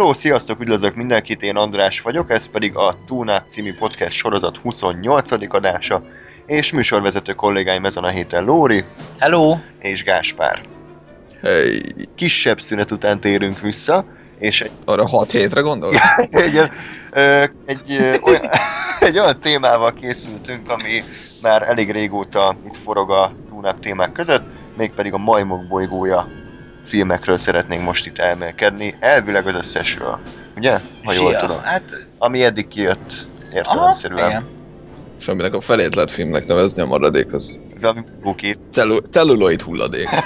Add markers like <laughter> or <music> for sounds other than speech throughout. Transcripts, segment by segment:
Hello, sziasztok, üdvözlök mindenkit, én András vagyok, ez pedig a Túnák című podcast sorozat 28. adása, és műsorvezető kollégáim ezen a héten Lóri Hello! és Gáspár. Hey, Kisebb szünet után térünk vissza, és egy, arra 6 hétre gondol? <laughs> egy, ö, egy, olyan, <laughs> egy olyan témával készültünk, ami már elég régóta itt forog a Túnák témák között, mégpedig a Majmok bolygója filmekről szeretnénk most itt elmélkedni, elvileg az összesről, ugye? Ha jól Sia. tudom. Hát, Ami eddig kijött aha, értelemszerűen. igen. És aminek a felét lehet filmnek nevezni, a maradék az Ez ami buki. celu- celluloid hulladék. <laughs>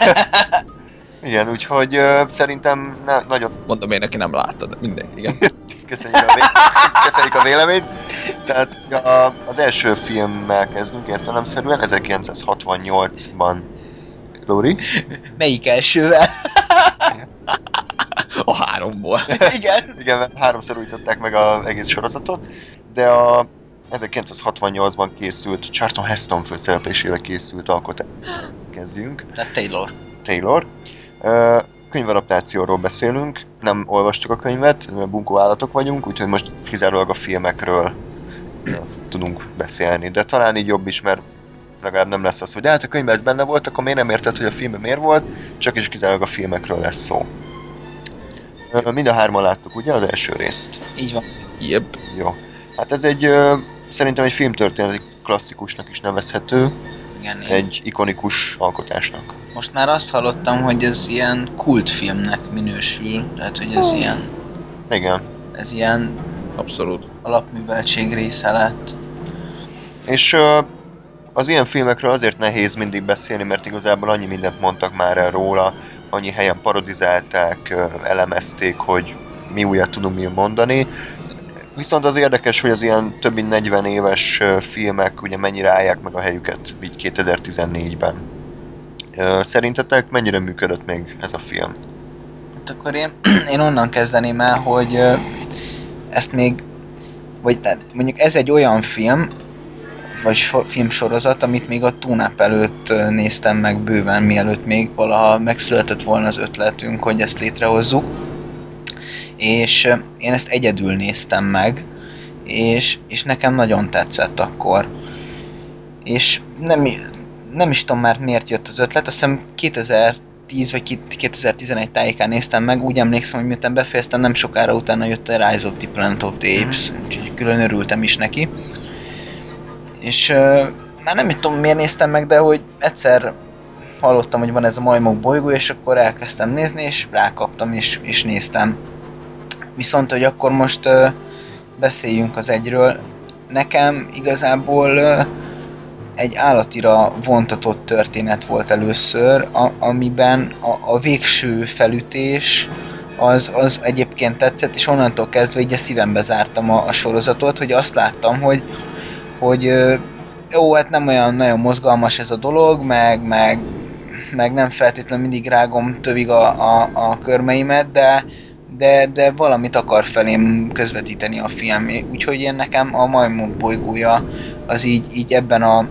Igen, úgyhogy ö, szerintem ne, nagyon Mondom én neki nem láttad, de mindegy, igen. <laughs> köszönjük a, vé- <laughs> köszönjük a véleményt. Tehát a, az első filmmel kezdünk értelemszerűen, 1968-ban. Lóri? Melyik elsővel? A háromból. igen. Igen, mert háromszor újították meg az egész sorozatot, de a 1968-ban készült, Charlton Heston főszereplésével készült alkotás. Kezdjünk. Tehát Taylor. Taylor. Ö, Könyvadaptációról beszélünk, nem olvastuk a könyvet, mert bunkó állatok vagyunk, úgyhogy most kizárólag a filmekről tudunk beszélni. De talán így jobb is, mert legalább nem lesz az, hogy hát a könyvben ez benne volt, akkor miért nem érted, hogy a filmben miért volt, csak is kizárólag a filmekről lesz szó. Mind a hárman láttuk, ugye, az első részt? Így van. Yep. Jó. Hát ez egy, szerintem egy filmtörténeti klasszikusnak is nevezhető, Igen, én egy ikonikus alkotásnak. most már azt hallottam, hogy ez ilyen kultfilmnek minősül, tehát hogy ez ilyen, Igen. ez ilyen Abszolút. alapműveltség része lett. És az ilyen filmekről azért nehéz mindig beszélni, mert igazából annyi mindent mondtak már el róla, annyi helyen parodizálták, elemezték, hogy mi újat tudunk mi mondani. Viszont az érdekes, hogy az ilyen több mint 40 éves filmek ugye mennyire állják meg a helyüket így 2014-ben. Ö, Szerintetek mennyire működött még ez a film? Hát akkor én, <clears throat> én onnan kezdeném el, hogy ezt még, vagy mondjuk ez egy olyan film, vagy so, filmsorozat, amit még a túnáp előtt néztem meg bőven, mielőtt még valaha megszületett volna az ötletünk, hogy ezt létrehozzuk. És én ezt egyedül néztem meg, és, és nekem nagyon tetszett akkor. És nem, nem is tudom már miért jött az ötlet, azt hiszem 2010 vagy ki- 2011 tájékán néztem meg, úgy emlékszem, hogy miután befejeztem, nem sokára utána jött a Rise of the Planet of the Apes, úgyhogy külön örültem is neki. És uh, már nem tudom miért néztem meg, de hogy egyszer hallottam, hogy van ez a majmok bolygó, és akkor elkezdtem nézni, és rákaptam, és, és néztem. Viszont, hogy akkor most uh, beszéljünk az egyről. Nekem igazából uh, egy állatira vontatott történet volt először, a, amiben a, a végső felütés az, az egyébként tetszett, és onnantól kezdve így a szívembe zártam a, a sorozatot, hogy azt láttam, hogy, hogy jó, hát nem olyan nagyon mozgalmas ez a dolog, meg, meg, meg nem feltétlenül mindig rágom tövig a, a, a körmeimet, de, de, de valamit akar felém közvetíteni a film. Úgyhogy én nekem a majmok bolygója az így, így ebben a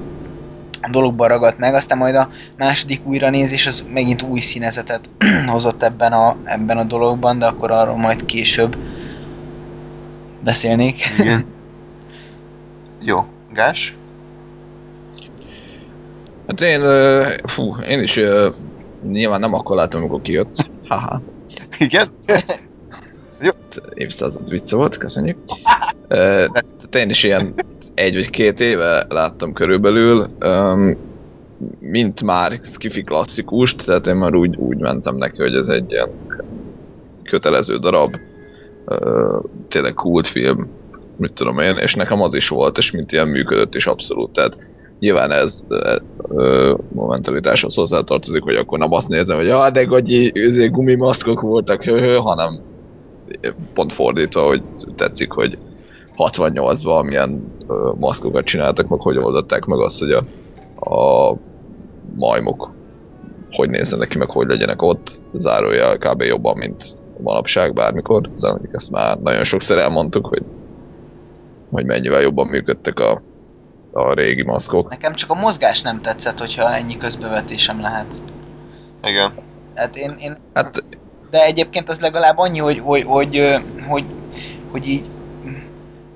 dologban ragadt meg, aztán majd a második újranézés az megint új színezetet <clears throat> hozott ebben a, ebben a dologban, de akkor arról majd később beszélnék. Igen. <laughs> Jó. Gás? Hát én, fú, én is nyilván nem akkor láttam, amikor kijött. <laughs> Haha. Igen? <laughs> évszázad vicce volt, köszönjük. <laughs> Tehát én is ilyen egy vagy két éve láttam körülbelül, mint már skifi klasszikust, tehát én már úgy, úgy mentem neki, hogy ez egy ilyen kötelező darab, tényleg kultfilm, mit tudom én, és nekem az is volt, és mint ilyen működött is abszolút, tehát nyilván ez ö, ö, momentalitáshoz hozzátartozik, hogy akkor nem azt nézem, hogy ah, de gagyi, izé, gumimaszkok voltak, hö, hö, hanem pont fordítva, hogy tetszik, hogy 68-ban milyen ö, maszkokat csináltak, meg hogy oldották meg azt, hogy a, a majmok hogy nézzenek ki, meg hogy legyenek ott. Zárója kb. jobban, mint manapság bármikor, de mondjuk ezt már nagyon sokszor elmondtuk, hogy, hogy mennyivel jobban működtek a, a régi maszkok. Nekem csak a mozgás nem tetszett, hogyha ennyi közbevetésem lehet. Igen. Hát én, én Hát de egyébként az legalább annyi, hogy, hogy, hogy, hogy, hogy így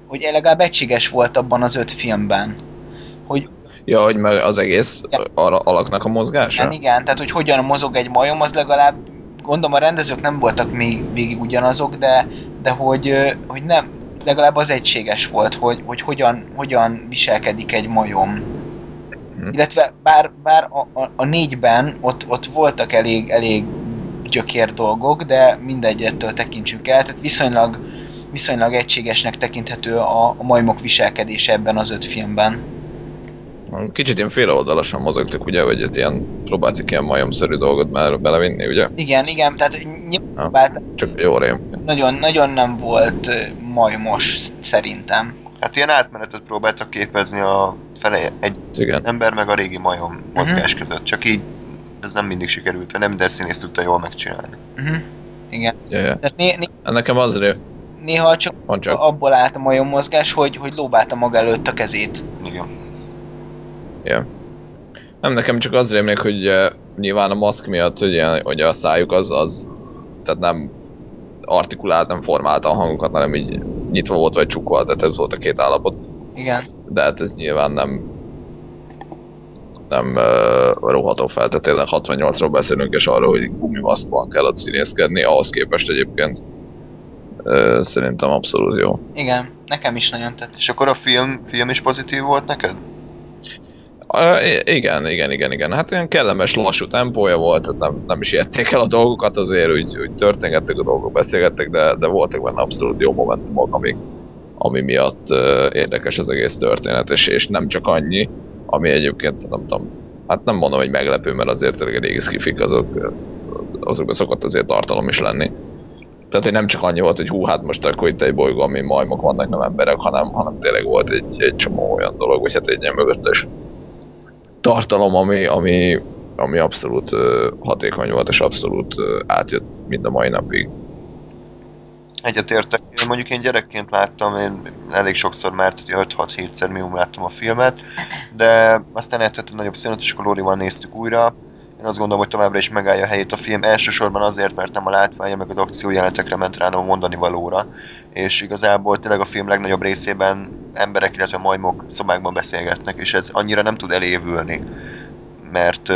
hogy legalább egységes volt abban az öt filmben. Hogy Ja, hogy meg az egész arra alaknak a mozgása? igen, igen, tehát hogy hogyan mozog egy majom, az legalább gondolom a rendezők nem voltak még végig ugyanazok, de, de hogy, hogy nem, legalább az egységes volt, hogy, hogy hogyan, hogyan viselkedik egy majom. Mhm. Illetve bár, bár a, a, a négyben ott, ott voltak elég, elég gyökér dolgok, de mindegy ettől tekintsük el, tehát viszonylag, viszonylag egységesnek tekinthető a, a majmok viselkedése ebben az öt filmben. Kicsit ilyen féloldalasan mozogtak, ugye, vagy ilyen, próbáltak ilyen majomszerű dolgot már belevinni, ugye? Igen, igen, tehát nyilván Csak jó rém. nagyon, nagyon nem volt majmos szerintem. Hát ilyen átmenetet próbáltak képezni a fele egy Igen. ember meg a régi majom mozgás között, csak így ez nem mindig sikerült, vagy nem de színész tudta jól megcsinálni. Uh-huh. Igen. Ja, ja. Tehát né, né, Nekem az rém, néha csak csak. abból állt a majom mozgás, hogy, hogy lóbálta maga előtt a kezét. Igen. Ja. Nem, nekem csak az rémlik, hogy uh, nyilván a maszk miatt, hogy, ilyen, hogy a szájuk az, az tehát nem artikulált, nem formálta a hangokat, hanem így nyitva volt vagy csukva, tehát ez volt a két állapot. Igen. De hát ez nyilván nem nem uh, roható fel, tehát tényleg 68-ról beszélünk, és arról, hogy gumimaszkban kell ott színészkedni, ahhoz képest egyébként uh, szerintem abszolút jó. Igen, nekem is nagyon tetszett. És akkor a film, film is pozitív volt neked? Uh, igen, igen, igen, igen. Hát ilyen kellemes, lassú tempója volt, tehát nem, nem is ijedték el a dolgokat, azért úgy, úgy történgettek a dolgok, beszélgettek, de, de voltak benne abszolút jó momentumok, amik, ami miatt uh, érdekes az egész történet, és, és nem csak annyi, ami egyébként nem tudom, hát nem mondom, hogy meglepő, mert azért a régi skifik azok, azokban szokott azért tartalom is lenni. Tehát, hogy nem csak annyi volt, hogy hú, hát most akkor itt egy bolygó, ami majmok vannak, nem emberek, hanem, hanem tényleg volt egy, egy csomó olyan dolog, vagy hát egy ilyen mögöttes tartalom, ami, ami, ami abszolút hatékony volt, és abszolút átjött mind a mai napig. Egyetértek. Én mondjuk én gyerekként láttam, én elég sokszor már, tehát 5-6-7-szer minimum láttam a filmet, de aztán eltett egy nagyobb színet, és akkor Lórival néztük újra. Én azt gondolom, hogy továbbra is megállja a helyét a film, elsősorban azért, mert nem a látványa, meg az akciójelenetekre ment rá, hanem mondani valóra. És igazából tényleg a film legnagyobb részében emberek, illetve majmok szobákban beszélgetnek, és ez annyira nem tud elévülni, mert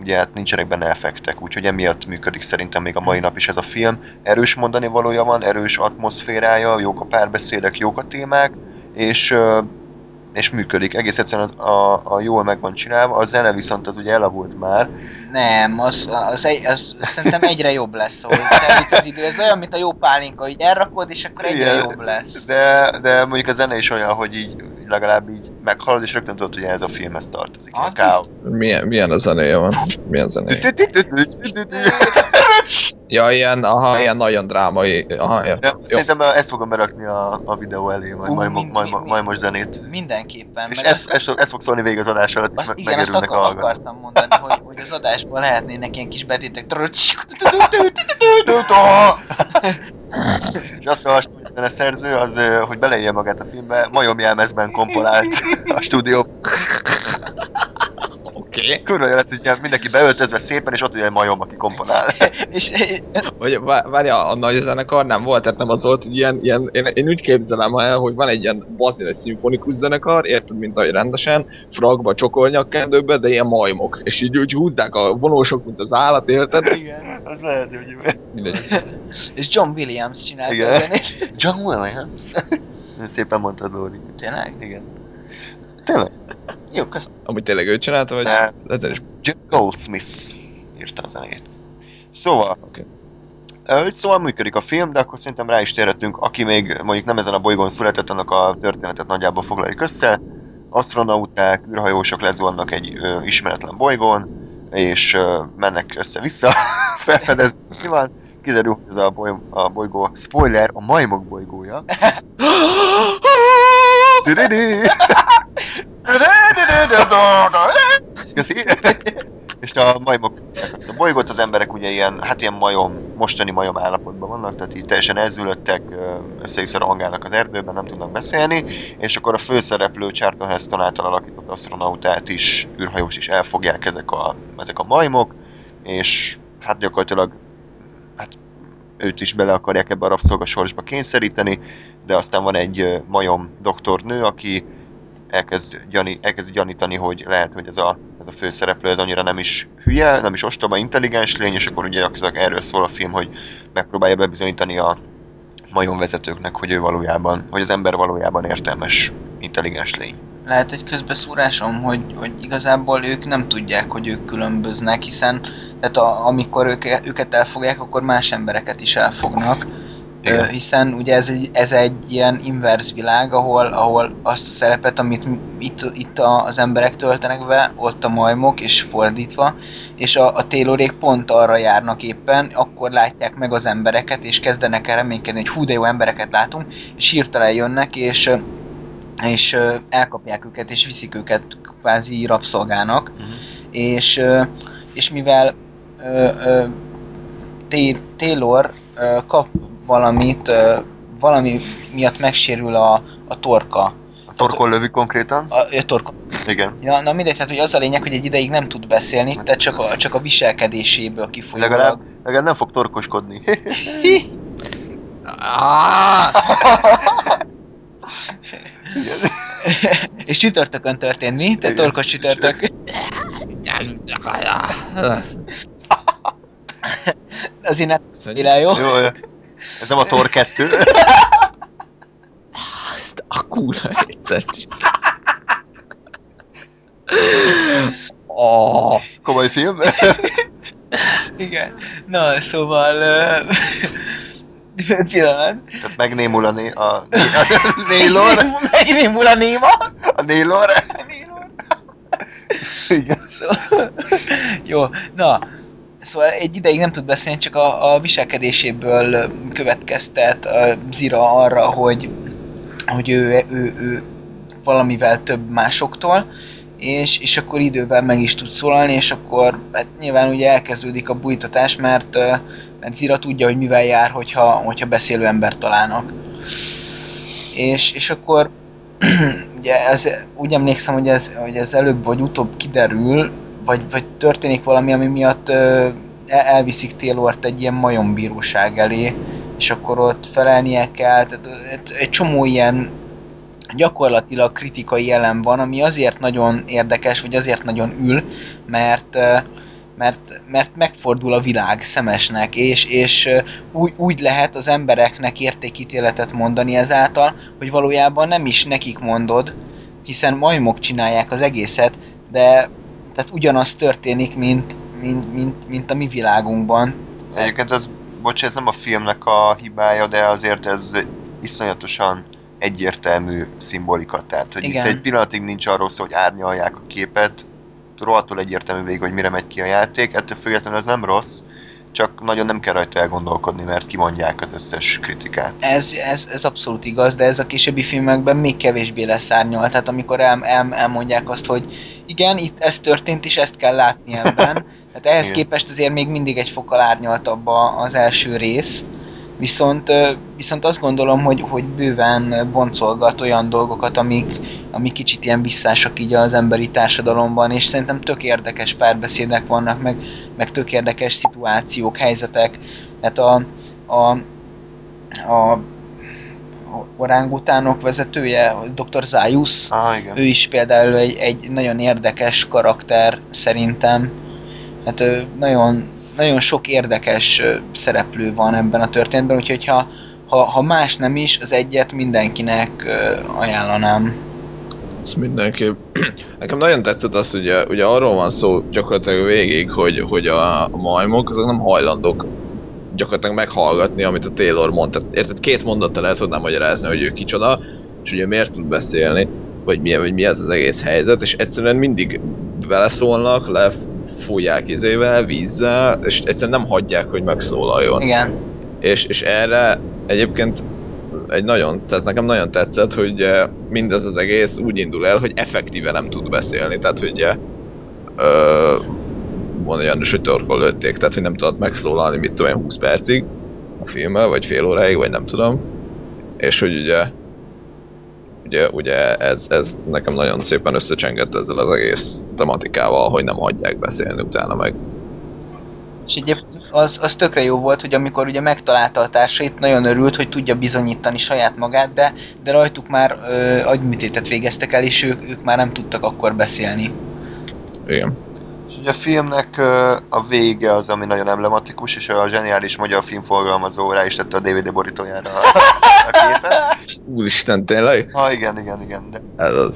ugye hát nincsenek benne effektek, úgyhogy emiatt működik szerintem még a mai nap is ez a film. Erős mondani valója van, erős atmoszférája, jók a párbeszédek, jók a témák, és, és működik. Egész egyszerűen a, a, a jól meg van csinálva, a zene viszont az ugye elavult már. Nem, az, az, egy, az, az szerintem egyre jobb lesz, telik az idő. Ez olyan, mint a jó pálinka, hogy elrakod, és akkor egyre Igen, jobb lesz. De, de mondjuk a zene is olyan, hogy így legalább így meghalod, és rögtön tudod, hogy ez a filmhez tartozik. Az a káosz. Milyen, milyen a zenéje van? Milyen zenéje? Ja, ilyen, aha, ilyen nagyon drámai. Aha, Ja, értem. Jó. szerintem ezt fogom berakni a, a videó elé, majd Ú, majd, mind- majd, mind- majd most zenét. Mindenképpen. És ez, ez, ez fog szólni végig az adás alatt, és Azt, meg, igen, ezt megörülnek a akar, akartam mondani, hogy, hogy az adásban lehetnének ilyen kis betétek. És azt olvastam, hogy a szerző, az, hogy beleírja magát a filmbe, majom jelmezben komponált a stúdió. Oké. Okay. Kurva jó lett, hogy mindenki beöltözve szépen, és ott ugye egy majom, aki komponál. <laughs> és, Vagy vá- várja, a nagy zenekar nem volt, tehát nem az volt, hogy ilyen, ilyen én, én, úgy képzelem el, hogy van egy ilyen bazin, egy szimfonikus zenekar, érted, mint ahogy rendesen, fragba, csokolnyakkendőbe, de ilyen majmok, és így úgy húzzák a vonósok, mint az állat, érted? igen. Az lehet, hogy... Mindegy. <laughs> És John Williams csinálta Igen. a zenét. John Williams. <laughs> Szépen mondtad, Lóri. Tényleg? Igen. Tényleg? Jó, köszönöm. Amúgy tényleg ő csinálta, vagy? Nem. Lehet, is. Goldsmith írta a zenét. Szóval, Oké. Ö, Szóval működik a film, de akkor szerintem rá is térhetünk, aki még mondjuk nem ezen a bolygón született, annak a történetet nagyjából foglaljuk össze. Astronauták, űrhajósok lezuhannak egy ö, ismeretlen bolygón, és ö, mennek össze-vissza, <laughs> felfedezni, van. Kiderül, hogy ez a, boly- a bolygó, spoiler, a majmok bolygója. <laughs> Köszi. És a majmok ezt a bolygót, az emberek ugye ilyen, hát ilyen majom, mostani majom állapotban vannak, tehát így teljesen elzülöttek, össze-vissza rohangálnak az erdőben, nem tudnak beszélni, és akkor a főszereplő Charlton Heston által alakított astronautát is, űrhajós is elfogják ezek a, ezek a majmok, és hát gyakorlatilag hát őt is bele akarják ebbe a rabszolgasorsba kényszeríteni, de aztán van egy majom doktornő, aki elkezd, gyani, elkezd gyanítani, hogy lehet, hogy ez a, ez a főszereplő ez annyira nem is hülye, nem is ostoba, intelligens lény, és akkor ugye erről szól a film, hogy megpróbálja bebizonyítani a majomvezetőknek, hogy ő valójában, hogy az ember valójában értelmes, intelligens lény. Lehet egy közbeszúrásom, hogy, hogy igazából ők nem tudják, hogy ők különböznek, hiszen tehát a, amikor ők, őket elfogják, akkor más embereket is elfognak. Igen. Hiszen ugye ez egy, ez egy ilyen inverz világ, ahol, ahol azt a szerepet, amit itt, itt a- az emberek töltenek be, ott a majmok, és fordítva, és a, a Taylorék pont arra járnak éppen, akkor látják meg az embereket, és kezdenek el reménykedni, hogy hú, de jó embereket látunk, és hirtelen jönnek, és és elkapják őket, és viszik őket kvázi rabszolgának, Mhm. és, és mivel Taylor kap valamit, valami miatt megsérül a, a torka. A torkon lövi konkrétan? A, a torka. Igen. Ja, na mindegy, tehát hogy az a lényeg, hogy egy ideig nem tud beszélni, tehát csak a, csak a viselkedéséből kifolyólag. Legalább, legalább nem fog torkoskodni. <laughs> És csütörtökön történt mi? Te torkos csütörtök. <laughs> Köszönjük. el, jó? Jó, jó. Ez nem a Tor 2. Ezt a kurva egyszer. Oh, Komoly film. Igen. Na, szóval... Uh, <laughs> pillanat. Tehát megnémul a, né, a, a Naylor. <laughs> Megnémul a néma. A Naylor. Igen. Szóval, jó, na, szóval egy ideig nem tud beszélni, csak a, a viselkedéséből következtet a Zira arra, hogy, hogy ő, ő, ő valamivel több másoktól, és, és akkor időben meg is tud szólalni, és akkor hát nyilván ugye elkezdődik a bújtatás, mert, mert Zira tudja, hogy mivel jár, hogyha, hogyha beszélő embert találnak. És, és akkor <clears throat> ugye ez, úgy emlékszem, hogy ez, hogy ez előbb vagy utóbb kiderül, vagy, vagy történik valami, ami miatt ö, el- elviszik Taylort egy ilyen majombíróság elé, és akkor ott felelnie kell, tehát egy, egy csomó ilyen gyakorlatilag kritikai elem van, ami azért nagyon érdekes, vagy azért nagyon ül, mert mert, mert megfordul a világ szemesnek, és, és úgy, úgy lehet az embereknek értékítéletet mondani ezáltal, hogy valójában nem is nekik mondod, hiszen majmok csinálják az egészet, de tehát ugyanaz történik, mint, mint, mint, mint a mi világunkban. Egyébként ez, bocs, ez nem a filmnek a hibája, de azért ez iszonyatosan egyértelmű szimbolika. Tehát, hogy Igen. itt egy pillanatig nincs arról szó, hogy árnyalják a képet, rohadtul egyértelmű végig, hogy mire megy ki a játék, ettől függetlenül ez nem rossz, csak nagyon nem kell rajta elgondolkodni, mert kimondják az összes kritikát. Ez, ez, ez abszolút igaz, de ez a későbbi filmekben még kevésbé lesz árnyalt. Tehát amikor el, el, elmondják azt, hogy igen, itt ez történt, és ezt kell látni ebben. Tehát <laughs> ehhez Igen. képest azért még mindig egy fokkal árnyaltabb az első rész. Viszont, viszont azt gondolom, hogy, hogy bőven boncolgat olyan dolgokat, amik, amik kicsit ilyen visszásak így az emberi társadalomban, és szerintem tök érdekes párbeszédek vannak, meg, meg tök érdekes szituációk, helyzetek. Tehát a, a, a orángutánok vezetője, Dr. Zayus, Ah, igen. ő is például egy, egy nagyon érdekes karakter szerintem. Hát ő nagyon, nagyon sok érdekes szereplő van ebben a történetben, úgyhogy ha, ha, ha más nem is, az egyet mindenkinek ajánlanám. Ez mindenképp. <clears throat> Nekem nagyon tetszett az, hogy ugye, ugye arról van szó gyakorlatilag végig, hogy, hogy a, majmok azok nem hajlandók gyakorlatilag meghallgatni, amit a Taylor mondta. Érted? Két mondattal el tudnám magyarázni, hogy ő kicsoda, és ugye miért tud beszélni, vagy mi, vagy mi ez az egész helyzet, és egyszerűen mindig beleszólnak, lefújják izével, vízzel, és egyszerűen nem hagyják, hogy megszólaljon. Igen, És, és erre egyébként egy nagyon, tehát nekem nagyon tetszett, hogy eh, mindez az egész úgy indul el, hogy effektíve nem tud beszélni, tehát hogy eh, ö, van olyan is, hogy torkol lőtték, tehát hogy nem tudott megszólalni, mit tudom én, 20 percig a filmmel, vagy fél óráig, vagy nem tudom. És hogy ugye, ugye, ugye ez, ez nekem nagyon szépen összecsengett ezzel az egész tematikával, hogy nem hagyják beszélni utána meg. És egyébként az, az tökre jó volt, hogy amikor ugye megtalálta a társait, nagyon örült, hogy tudja bizonyítani saját magát, de, de rajtuk már ö, agyműtétet végeztek el, és ők, ők már nem tudtak akkor beszélni. Igen. Ugye a filmnek a vége az, ami nagyon emblematikus, és a zseniális magyar filmforgalmazó rá is tette a DVD borítójára a, a képet. Úristen, tényleg? Ha igen, igen, igen. De Ez az.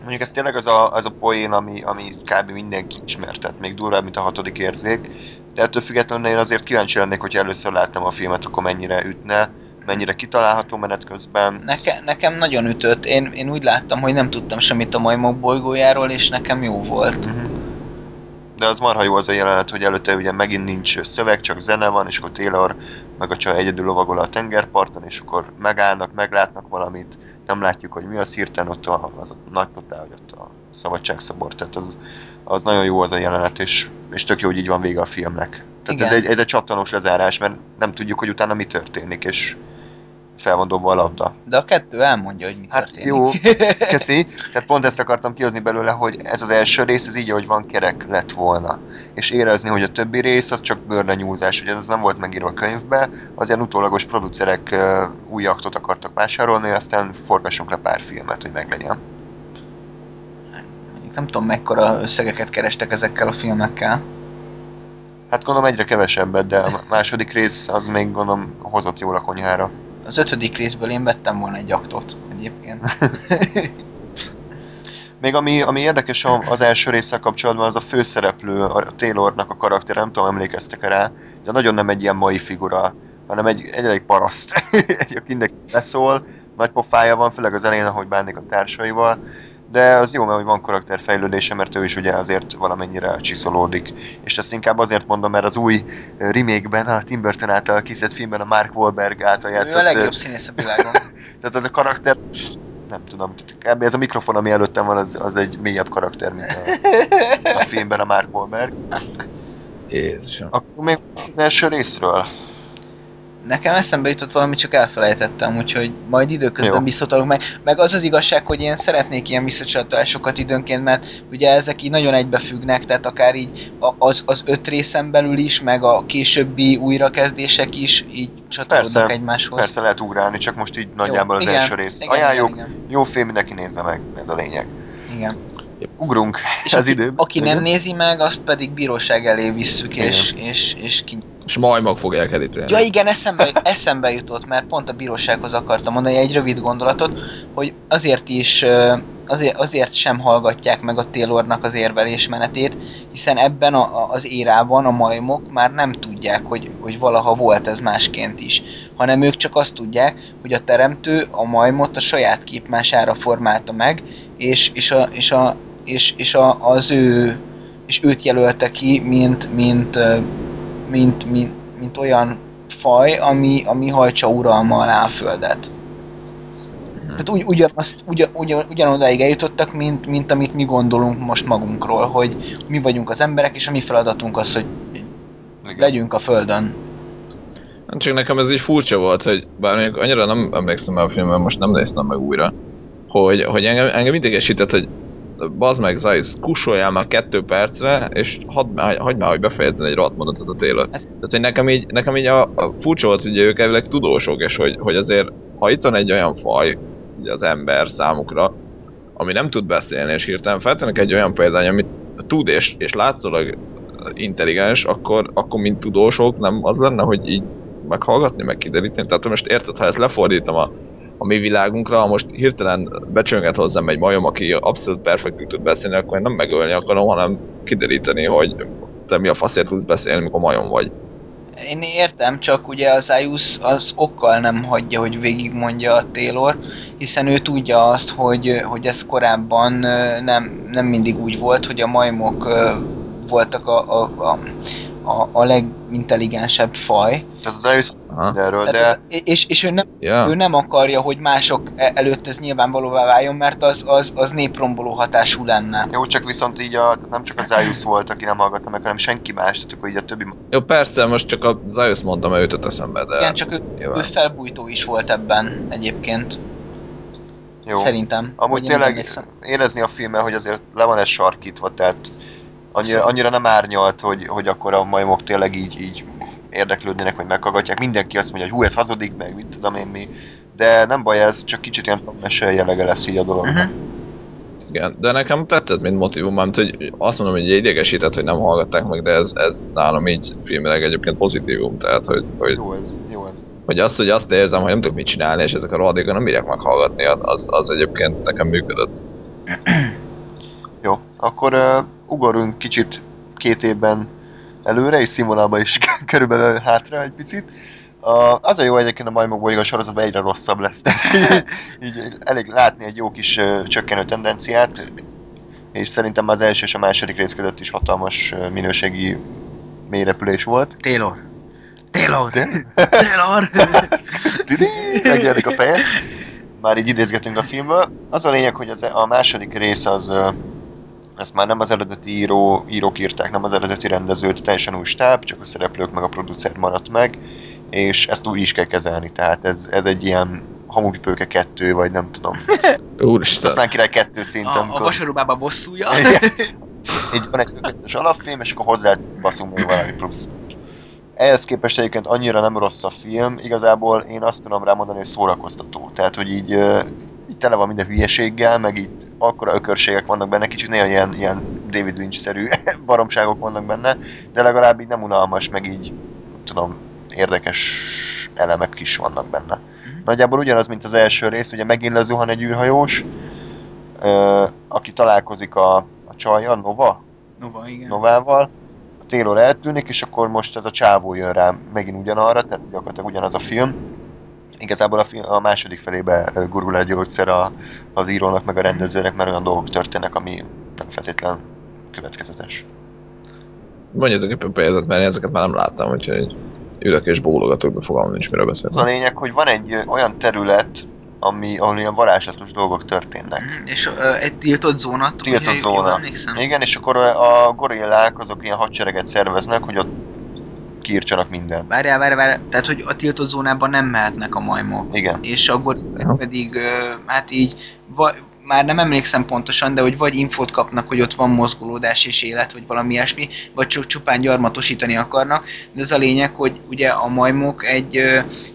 mondjuk ez tényleg az a, az a poén, ami, ami kb. mindenki ismert, tehát még durvább, mint a hatodik érzék. De ettől függetlenül én azért kíváncsi lennék, hogy először láttam a filmet, akkor mennyire ütne, mennyire kitalálható menet közben. Neke, nekem nagyon ütött, én, én úgy láttam, hogy nem tudtam semmit a majmok bolygójáról, és nekem jó volt. Mhm. De az marha jó az a jelenet, hogy előtte ugye megint nincs szöveg, csak zene van, és akkor Taylor meg a csaj egyedül lovagol a tengerparton, és akkor megállnak, meglátnak valamit, nem látjuk, hogy mi az hirtelen ott a, az a nagy totál, hogy ott a szabadságszobor, tehát az, az nagyon jó az a jelenet, és, és tök jó, hogy így van vége a filmnek. Tehát ez Igen. egy, ez egy csattanós lezárás, mert nem tudjuk, hogy utána mi történik, és fel van dobva a labda. De a kettő elmondja, hogy mi Hát történik. jó, <laughs> Köszi. Tehát pont ezt akartam kihozni belőle, hogy ez az első rész, ez így, ahogy van, kerek lett volna. És érezni, hogy a többi rész az csak bőrlenyúzás, ugye ez nem volt megírva a könyvbe, az ilyen utólagos producerek új aktot akartak vásárolni, aztán forgassunk le pár filmet, hogy meglegyen. Mondjuk Nem tudom, mekkora összegeket kerestek ezekkel a filmekkel. Hát gondolom egyre kevesebbet, de a második rész az még gondolom hozott jól a konyhára. Az ötödik részből én vettem volna egy aktot egyébként. <laughs> Még ami, ami érdekes az első résszel kapcsolatban, az a főszereplő, a Taylornak a karakter, nem tudom, emlékeztek rá, de nagyon nem egy ilyen mai figura, hanem egy, egy elég paraszt, <laughs> egy, mindenki beszól, nagy pofája van, főleg az elején, ahogy bánik a társaival, de az jó, mert hogy van karakterfejlődése, mert ő is ugye azért valamennyire csiszolódik. És ezt inkább azért mondom, mert az új remake-ben, a Tim Burton által készített filmben a Mark Wahlberg által Ő játszott... a eh, legjobb színész a világon. <laughs> tehát ez a karakter, nem tudom, kb. ez a mikrofon, ami előttem van, az, az egy mélyebb karakter, mint a, a filmben a Mark Wahlberg. Jézusom. Akkor még az első részről. Nekem eszembe jutott valami, csak elfelejtettem, úgyhogy majd időközben Jó. visszatalok meg. Meg az az igazság, hogy én szeretnék ilyen visszacsatolásokat időnként, mert ugye ezek így nagyon egybefüggnek, tehát akár így az, az öt részen belül is, meg a későbbi újrakezdések is így csatolódnak Persze, egymáshoz. Persze lehet ugrálni, csak most így nagyjából az igen, első rész. Igen, Ajánljuk, Igen, igen, jó film, mindenki nézze meg, ez a lényeg. igen. Ugrunk És az aki, időben. aki nem Igen. nézi meg, azt pedig bíróság elé visszük, Igen. és, és, és ki... És majmok fogják elítélni. Ja igen, eszembe, eszembe jutott, mert pont a bírósághoz akartam mondani egy rövid gondolatot, hogy azért is, azért, azért sem hallgatják meg a Taylornak az érvelésmenetét, hiszen ebben a, az érában a majmok már nem tudják, hogy, hogy valaha volt ez másként is, hanem ők csak azt tudják, hogy a teremtő a majmot a saját képmására formálta meg, és, és, a, és, a, és, és a, az ő és őt jelölte ki, mint, mint, mint, mint, mint olyan faj, ami, ami hajtsa uralma alá a földet. Tehát ugy, ugyanaz, ugyan, ugyan, ugyanodáig eljutottak, mint, mint amit mi gondolunk most magunkról, hogy mi vagyunk az emberek, és a mi feladatunk az, hogy Igen. legyünk a földön. Csak nekem ez így furcsa volt, hogy bár még annyira nem emlékszem el a filmben, most nem néztem meg újra, hogy, hogy engem, engem idegesített, hogy bazd meg Zajsz, kussoljál már kettő percre, és hadd hagyd már, hogy befejezzen egy rohadt mondatot a. Ez- Tehát, hogy nekem így, nekem így a, a furcsa volt, hogy ők elvileg tudósok, és hogy, hogy azért, ha itt van egy olyan faj, ugye az ember számukra, ami nem tud beszélni, és hirtelen feltennek egy olyan példány, amit tud, és, és látszólag intelligens, akkor, akkor mint tudósok nem az lenne, hogy így meghallgatni, meg kideríteni. Tehát most érted, ha ezt lefordítom a, a mi világunkra, ha most hirtelen becsönget hozzám egy majom, aki abszolút perfektül tud beszélni, akkor én nem megölni akarom, hanem kideríteni, hogy te mi a faszért tudsz beszélni, mikor majom vagy. Én értem, csak ugye az Ayus az okkal nem hagyja, hogy végigmondja a Taylor, hiszen ő tudja azt, hogy, hogy ez korábban nem, nem mindig úgy volt, hogy a majmok voltak a, a, a, a, a legintelligensebb faj. Tehát az Aha. erről, de és, és ő, nem, Ja. ő nem akarja, hogy mások e- előtt ez nyilvánvalóvá váljon, mert az, az, az népromboló hatású lenne. jó, csak viszont így a, nem csak az Zayus volt, aki nem hallgatta meg, hanem senki más, tehát akkor így a többi... Jó, persze, most csak a Zajus mondtam, mert jutott eszembe, de... Igen, csak ő, ő nyilván. felbújtó is volt ebben egyébként, Jó. szerintem. Amúgy tényleg érezni a filmen, hogy azért le van ez sarkítva, tehát Annyira, annyira nem árnyalt, hogy, hogy akkor a majmok tényleg így, így érdeklődnének, vagy meghallgatják. Mindenki azt mondja, hogy hú, ez hazudik meg, mit tudom én mi. De nem baj ez, csak kicsit ilyen mesel jellege lesz így a dolognak. Mhm. Igen, de nekem tetszett, mint motivum, mert hogy azt mondom, hogy idegesített, hogy nem hallgatták meg, de ez, ez nálam így filmileg egyébként pozitívum, tehát hogy, hogy, Jó ez, jó ez. hogy azt, hogy azt érzem, hogy nem tudok mit csinálni, és ezek a rohadékok nem bírják meghallgatni, az, az egyébként nekem működött. <clears throat> Jó, akkor uh, ugorunk kicsit két évben előre, és színvonalba is <laughs> körülbelül hátra egy picit. Uh, az a jó egyébként a Majmok bolygó sorozatban egyre rosszabb lesz, tehát <laughs> így, így elég látni egy jó kis uh, csökkenő tendenciát, és szerintem az első és a második rész között is hatalmas uh, minőségi mélyrepülés volt. Taylor. Taylor. <laughs> Taylor. Megjelenik a feje. Már így idézgetünk a filmből. Az a lényeg, hogy az, a második rész az ö, ezt már nem az eredeti író, írók írták, nem az eredeti rendezőt, teljesen új stáb, csak a szereplők meg a producer maradt meg, és ezt úgy is kell kezelni, tehát ez, ez egy ilyen hamupipőke kettő, vagy nem tudom. <laughs> Úristen. Aztán király kettő szint, A, a amikor... vasarubába bosszúja. <laughs> Így van egy tökéletes alapfilm, és akkor hozzá baszunk még valami plusz. Ehhez képest egyébként annyira nem rossz a film, igazából én azt tudom rámondani, hogy szórakoztató. Tehát, hogy így, így tele van minden hülyeséggel, meg így akkora ökörségek vannak benne, kicsit néha ilyen, ilyen David Lynch-szerű <laughs> baromságok vannak benne, de legalább így nem unalmas, meg így, tudom, érdekes elemek is vannak benne. Nagyjából ugyanaz, mint az első rész, ugye megint lezuhan egy űrhajós, ö, aki találkozik a, a csajjal, Nova, Nova, igen. Novával, a Taylor eltűnik, és akkor most ez a csávó jön rá megint ugyanarra, tehát gyakorlatilag ugyanaz a film. Igazából a, a második felébe gurul egy gyógyszer a, az írónak meg a rendezőnek, mert olyan dolgok történnek, ami nem feltétlen következetes. Mondjatok éppen példát, mert én ezeket már nem láttam, úgyhogy ülök és bólogatok, de fogalmam nincs, miről Az a lényeg, hogy van egy olyan terület, ami, ahol ilyen varázslatos dolgok történnek. Mhm, És ö, egy tiltott zóna. Tiltott hogyha zóna. Igen, és akkor a gorillák azok ilyen hadsereget szerveznek, hogy ott kiírtsanak mindent. Várjál, várjál, várjál, tehát hogy a tiltott zónában nem mehetnek a majmok. Igen. És akkor pedig, hát így, va, már nem emlékszem pontosan, de hogy vagy infót kapnak, hogy ott van mozgolódás és élet, vagy valami ilyesmi, vagy csak csupán gyarmatosítani akarnak, de ez a lényeg, hogy ugye a majmok egy,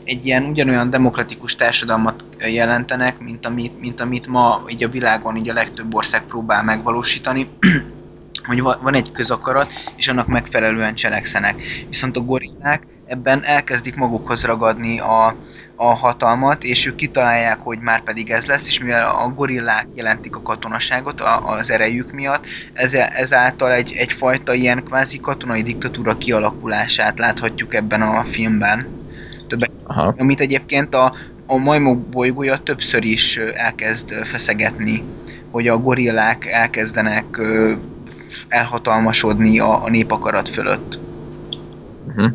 egy ilyen ugyanolyan demokratikus társadalmat jelentenek, mint amit, mint amit ma így a világon így a legtöbb ország próbál megvalósítani, <clears throat> hogy va- van egy közakarat, és annak megfelelően cselekszenek. Viszont a gorillák ebben elkezdik magukhoz ragadni a, a hatalmat, és ők kitalálják, hogy már pedig ez lesz, és mivel a gorillák jelentik a katonaságot a, az erejük miatt, ez, ezáltal egy, egyfajta ilyen kvázi katonai diktatúra kialakulását láthatjuk ebben a filmben. Aha. Amit egyébként a, a majmok bolygója többször is elkezd feszegetni, hogy a gorillák elkezdenek elhatalmasodni a, a népakarat fölött. Uh-huh.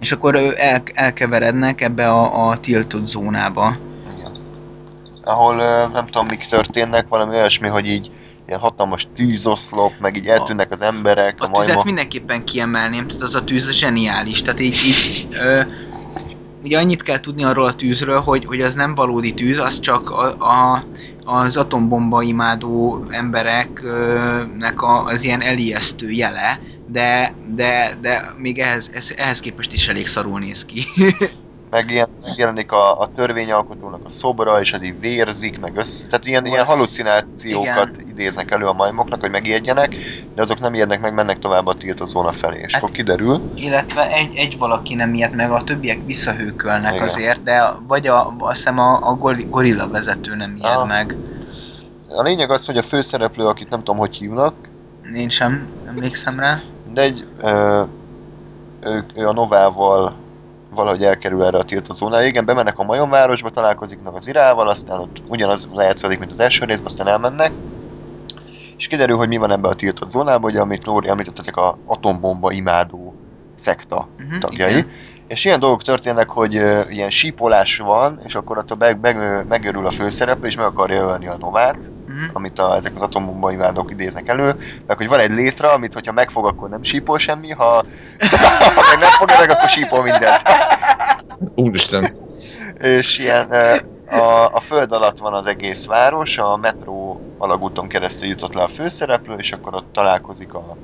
És akkor ö, el, elkeverednek ebbe a, a tiltott zónába. Igen. Ahol nem tudom mik történnek, valami olyasmi, hogy így ilyen hatalmas tűzoszlop, meg így eltűnnek az emberek, a, A tüzet majmok. mindenképpen kiemelném, tehát az a tűz zseniális. Tehát így, így ö, ugye annyit kell tudni arról a tűzről, hogy, hogy az nem valódi tűz, az csak a, a, az atombomba imádó embereknek az ilyen elijesztő jele, de, de, de még ehhez, ez, ehhez képest is elég szarul néz ki. <laughs> Meg ilyen megjelenik a, a törvényalkotónak a szobra, és az így vérzik, meg össze. Tehát ilyen, ilyen halucinációkat idéznek elő a majmoknak, hogy megijedjenek, de azok nem ijednek meg, mennek tovább a tiltott zóna felé. És Hát- akkor kiderül, Illetve egy, egy valaki nem ilyet meg, a többiek visszahőkölnek Igen. azért, de vagy a, azt hiszem a, a gori- gorilla vezető nem ijed Ah. meg. a lényeg az, hogy a főszereplő, akit nem tudom, hogy hívnak, Én sem emlékszem rá. de egy, ö, ő, ő a Novával valahogy elkerül erre a tiltott zónára. Igen, bemennek a majomvárosba, találkozik meg az irával, aztán ott ugyanaz lejátszódik, mint az első részben, aztán elmennek. És kiderül, hogy mi van ebbe a tiltott zónában, ugye, amit Lóri említett, ezek a atombomba imádó szekta Uh-huh, tagjai. És ilyen dolgok történnek, hogy ö, ilyen sípolás van, és akkor attól meg, meg, megörül a főszereplő, és meg akarja ölni a Novát, Uh-huh. amit a, ezek az atombomba imádók idéznek elő, meg hogy van egy létre, amit hogyha megfog, akkor nem sípol semmi, ha, ha <laughs> meg nem fogja meg, akkor sípol mindent. <laughs> Úristen. És ilyen, a, a föld alatt van az egész város, a metró alagúton keresztül jutott le a főszereplő, és akkor ott találkozik a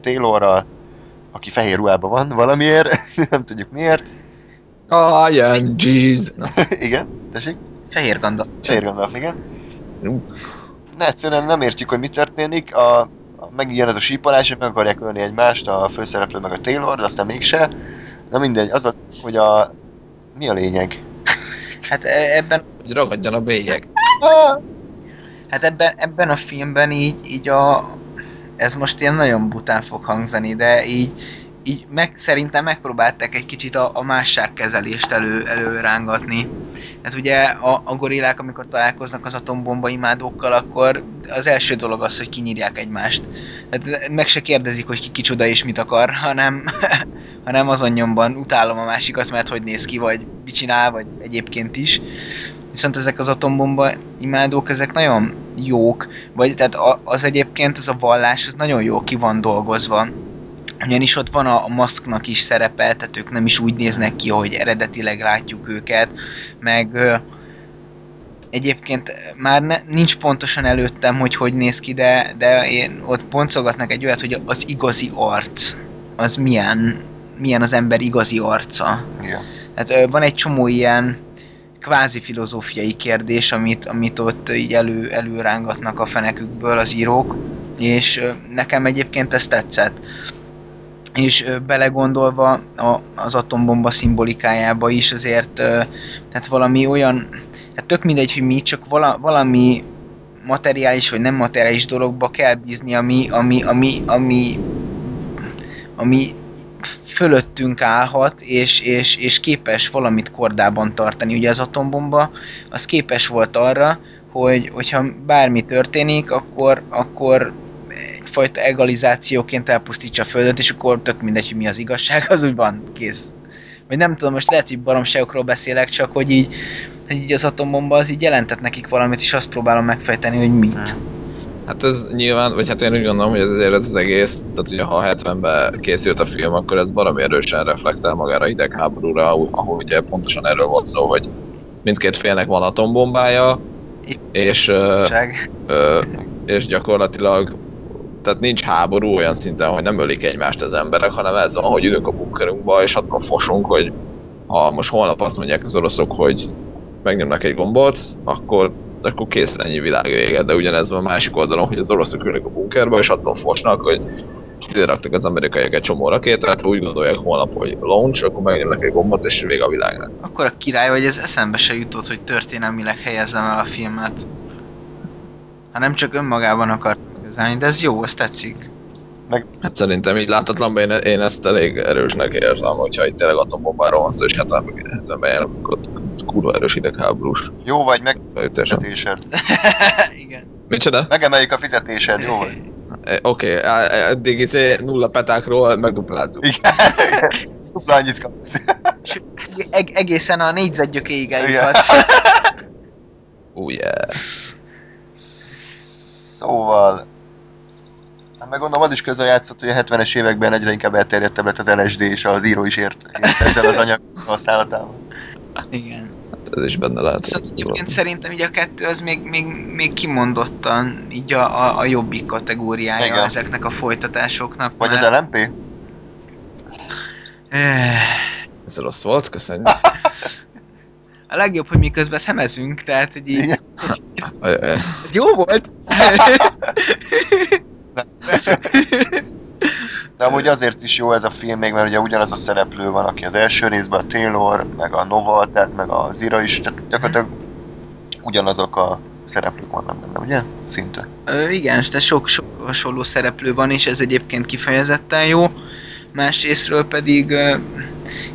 Taylorral, aki fehér ruhában van valamiért, <laughs> nem tudjuk miért. I am Jesus. Na, igen, tessék? Fehér Gandalf. Fehér Gandalf, igen. ú, Ne, egyszerűen nem értjük, hogy mi történik. A, a megijön ez a sípolás, meg akarják ölni egymást, a főszereplő meg a Taylor, de aztán mégse. Na mindegy, az a, hogy a... Mi a lényeg? <laughs> Hát e- ebben, hogy ragadjon a bélyeg. hát ebben, ebben a filmben így, így a... Ez most ilyen nagyon bután fog hangzani, de így, így meg, szerintem megpróbálták egy kicsit a, a másságkezelést elő, előrángatni. Hát ugye a, a gorillák, amikor találkoznak az atombomba imádókkal, akkor az első dolog az, hogy kinyírják egymást. Hát meg se kérdezik, hogy ki kicsoda és mit akar, hanem, <laughs> hanem azon nyomban utálom a másikat, mert hogy néz ki, vagy mit csinál, vagy egyébként is. Viszont ezek az atombomba imádók, ezek nagyon jók, vagy tehát az egyébként, ez a vallás, az nagyon jó ki van dolgozva. Ugyanis ott van a, maszknak is szerepe, tehát ők nem is úgy néznek ki, hogy eredetileg látjuk őket, meg ö, egyébként már ne, nincs pontosan előttem, hogy hogy néz ki, de, de én ott boncolgatnak egy olyat, hogy az igazi arc, az milyen, milyen az ember igazi arca. Igen. Hát ö, van egy csomó ilyen kvázi filozófiai kérdés, amit, amit ott így elő, előrángatnak a fenekükből az írók, és nekem egyébként ez tetszett. És belegondolva a, az atombomba szimbolikájába is azért, tehát valami olyan, hát tök mindegy, hogy mi, csak vala, valami materiális vagy nem materiális dologba kell bízni, ami, ami, ami, ami, ami fölöttünk állhat, és, és, és képes valamit kordában tartani. Ugye az atombomba az képes volt arra, hogy, hogyha bármi történik, akkor, akkor egyfajta egalizációként elpusztítsa a Földet, és akkor tök mindegy, hogy mi az igazság, az úgy van, kész. Vagy nem tudom, most lehet, hogy baromságokról beszélek, csak hogy így, hogy így az atombomba az így jelentett nekik valamit, és azt próbálom megfejteni, hogy mit. Hát ez nyilván, vagy hát én úgy gondolom, hogy ez azért ez az egész, tehát ugye ha 70-ben készült a film, akkor ez valami erősen reflektál magára a hidegháborúra, ahol ugye pontosan erről volt szó, hogy mindkét félnek van atombombája, és, ö, ö, és gyakorlatilag tehát nincs háború olyan szinten, hogy nem ölik egymást az emberek, hanem ez van, hogy ülünk a bunkerunkba, és attól fosunk, hogy ha most holnap azt mondják az oroszok, hogy megnyomnak egy gombot, akkor, akkor kész ennyi világ vége. De ugyanez van a másik oldalon, hogy az oroszok ülnek a bunkerbe, és attól fosnak, hogy ide az amerikaiak egy csomó rakétát, úgy gondolják holnap, hogy launch, akkor megnyomnak egy gombot, és vége a világnak. Akkor a király, hogy ez eszembe se jutott, hogy történelmileg helyezzem el a filmet. Ha nem csak önmagában akart igazán, de ez jó, ez tetszik. Hát szerintem így látatlanban én, én ezt elég erősnek érzem, hogyha itt tényleg atombombáról van szó, és 70 70-ben járunk, akkor kurva erős hidegháborús Jó vagy, meg beütésen. fizetésed. <laughs> Igen. Micsoda? Megemeljük a fizetésed, jó vagy? <laughs> E, Oké, okay, eddig izé nulla petákról megduplázzuk. Igen. Dupla annyit kapsz. Eg- egészen a négyzetgyökéig eljuthatsz. <laughs> Oh yeah. Szóval... Hát meg gondolom az is közre játszott, hogy a 70-es években egyre inkább elterjedtebb lett az LSD, és az író is ért, ért ezzel az anyag használatával. Igen. Hát ez is benne lehet. Viszont egyébként szerintem így a kettő az még, még, még kimondottan így a, a, a jobbik kategóriája Igen. ezeknek a folytatásoknak. Vagy az mert- LMP? Eh, Ez rossz volt, köszönjük. <laughs> A legjobb, hogy mi közben szemezünk, tehát így, ez jó volt. <laughs> De amúgy azért is jó ez a film még, mert ugye ugyanaz a szereplő van, aki az első részben, a Taylor, meg a Nova, tehát meg a Zira is, tehát gyakorlatilag ugyanazok a szereplők vannak benne, ugye? Szinte. Ö, igen, de sok-sok hasonló szereplő van, és ez egyébként kifejezetten jó. Másrésztről pedig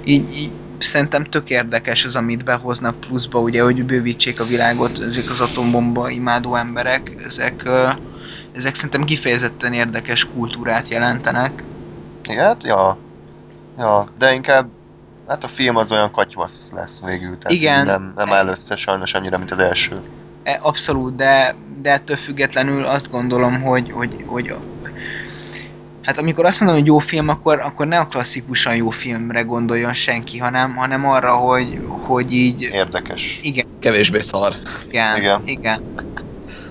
így, így szerintem tök érdekes az, amit behoznak pluszba, ugye, hogy bővítsék a világot, ezek az atombomba imádó emberek, ezek, ö, ezek szerintem kifejezetten érdekes kultúrát jelentenek. Igen, hát, ja. Ja, de inkább Hát a film az olyan katyvasz lesz végül, tehát Igen. nem, nem áll össze sajnos annyira, mint az első. E, Abszolút, de, de ettől függetlenül azt gondolom, hogy, hogy, hogy Hát amikor azt mondom, hogy jó film, akkor, akkor ne a klasszikusan jó filmre gondoljon senki, hanem, hanem arra, hogy, hogy így... Érdekes. Igen, Kevésbé szar. igen, Igen. igen. igen.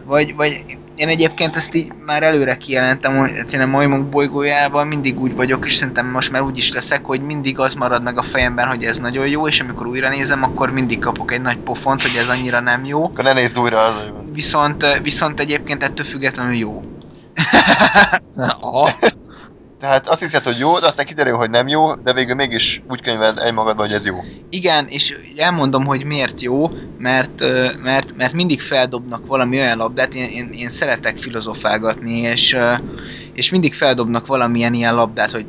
Vagy, vagy én egyébként ezt így már előre kijelentem, hogy én a majmok bolygójában mindig úgy vagyok, és szerintem most már úgy is leszek, hogy mindig az marad meg a fejemben, hogy ez nagyon jó, és amikor újra nézem, akkor mindig kapok egy nagy pofont, hogy ez annyira nem jó. Akkor ne nézd újra az, Viszont, viszont egyébként ettől függetlenül jó. <laughs> Tehát azt hiszed, hogy jó, de aztán kiderül, hogy nem jó, de végül mégis úgy könyved egymagadban, hogy ez jó. Igen, és elmondom, hogy miért jó, mert, mert, mert mindig feldobnak valami olyan labdát, én, én, én szeretek filozofálgatni, és, és mindig feldobnak valamilyen ilyen labdát, hogy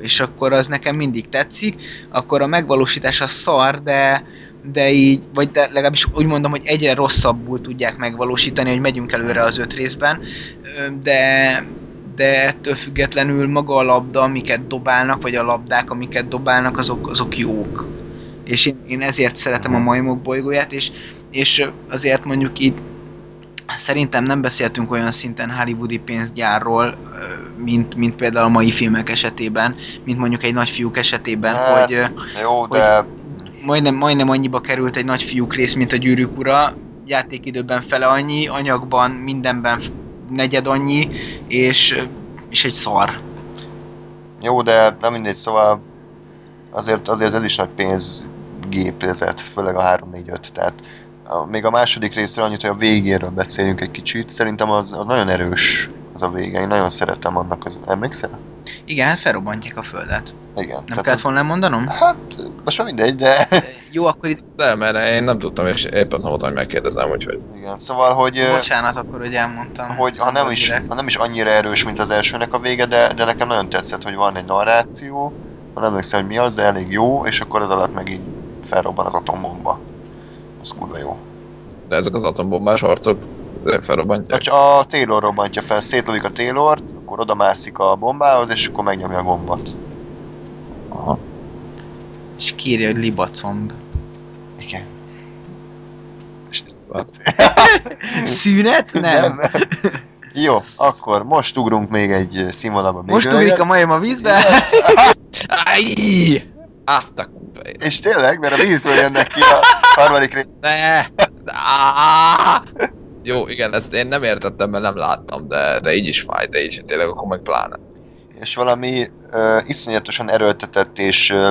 és akkor az nekem mindig tetszik, akkor a megvalósítás a szar, de, de így, vagy de legalábbis úgy mondom, hogy egyre rosszabbul tudják megvalósítani, hogy megyünk előre az öt részben, de, de ettől függetlenül maga a labda, amiket dobálnak, vagy a labdák, amiket dobálnak, azok, azok jók. És én, én ezért szeretem a majmok bolygóját, és, és azért mondjuk itt szerintem nem beszéltünk olyan szinten hollywoodi pénzgyárról, mint, mint például a mai filmek esetében, mint mondjuk egy nagyfiúk esetében, Hát, hogy Jó, de majdnem, majdnem annyiba került egy nagyfiúk rész, mint a gyűrűk ura, játékidőben fele annyi, anyagban, mindenben negyed annyi, és, és egy szar. jó, de nem mindegy, szóval azért, azért ez is nagy pénzgépezet, főleg a 3-4-5, tehát a, még a második részről annyit, hogy a végéről beszéljünk egy kicsit, szerintem az, az nagyon erős az a vége, én nagyon szeretem annak az... Emlékszel? Igen, hát felrobbantják a földet. Igen. Nem kellett volna mondanom? Hát, most már mindegy, de... Jó, akkor itt De, mert én nem tudtam, és épp azt voltam, hogy megkérdezem, úgyhogy... Igen, szóval, hogy... bocsánat akkor, hogy elmondtam. hogy ha nem, is, ha nem is annyira erős, mint az elsőnek a vége, de, de nekem nagyon tetszett, hogy van egy narráció, ha nem emlékszem, hogy mi az, de elég jó, és akkor az alatt meg így felrobban az atombomba. Az kurva jó. De ezek az atombombás harcok azért felrobbantják. Csak a Taylor robbantja fel, szétlövik a Taylort, akkor oda mászik a bombához, és akkor megnyomja a gombot. Aha. És kírja, hogy libacomb. Igen. <laughs> Szünet? Nem. Jó, akkor most ugrunk még egy színvonalba. még Most ugrik a majom a vízbe. Áj! Azt a. És tényleg, mert a vízből jönnek ki a harmadik rész. Ne! Jó, igen, ezt én nem értettem, mert nem láttam, de, de így is fáj, de így tényleg akkor meg pláne. és valami ö, iszonyatosan erőltetett és ö,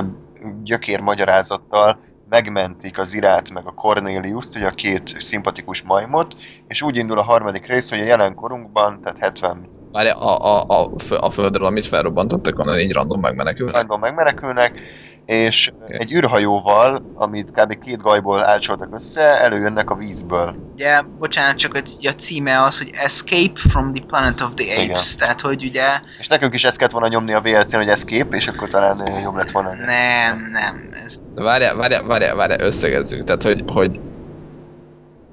gyökér magyarázattal megmentik az Irát meg a Cornelius-t, ugye a két szimpatikus majmot, és úgy indul a harmadik rész, hogy a jelen korunkban, tehát 70 Várj, a, a, a, a földről, amit felrobbantottak, onnan így random megmenekülnek. arányban megmenekülnek, és egy űrhajóval, amit kb. két gajból álcsoltak össze, előjönnek a vízből. Ugye, bocsánat, csak a címe az, hogy Escape from the Planet of the Apes. Igen. Tehát, hogy ugye És nekünk is ezt kellett volna nyomni a VLC-n, hogy kép, és akkor talán jobb lett volna. nem, nem. Ez, várjál, várjál, várjál, várjál, összegezzük. Tehát, hogy, hogy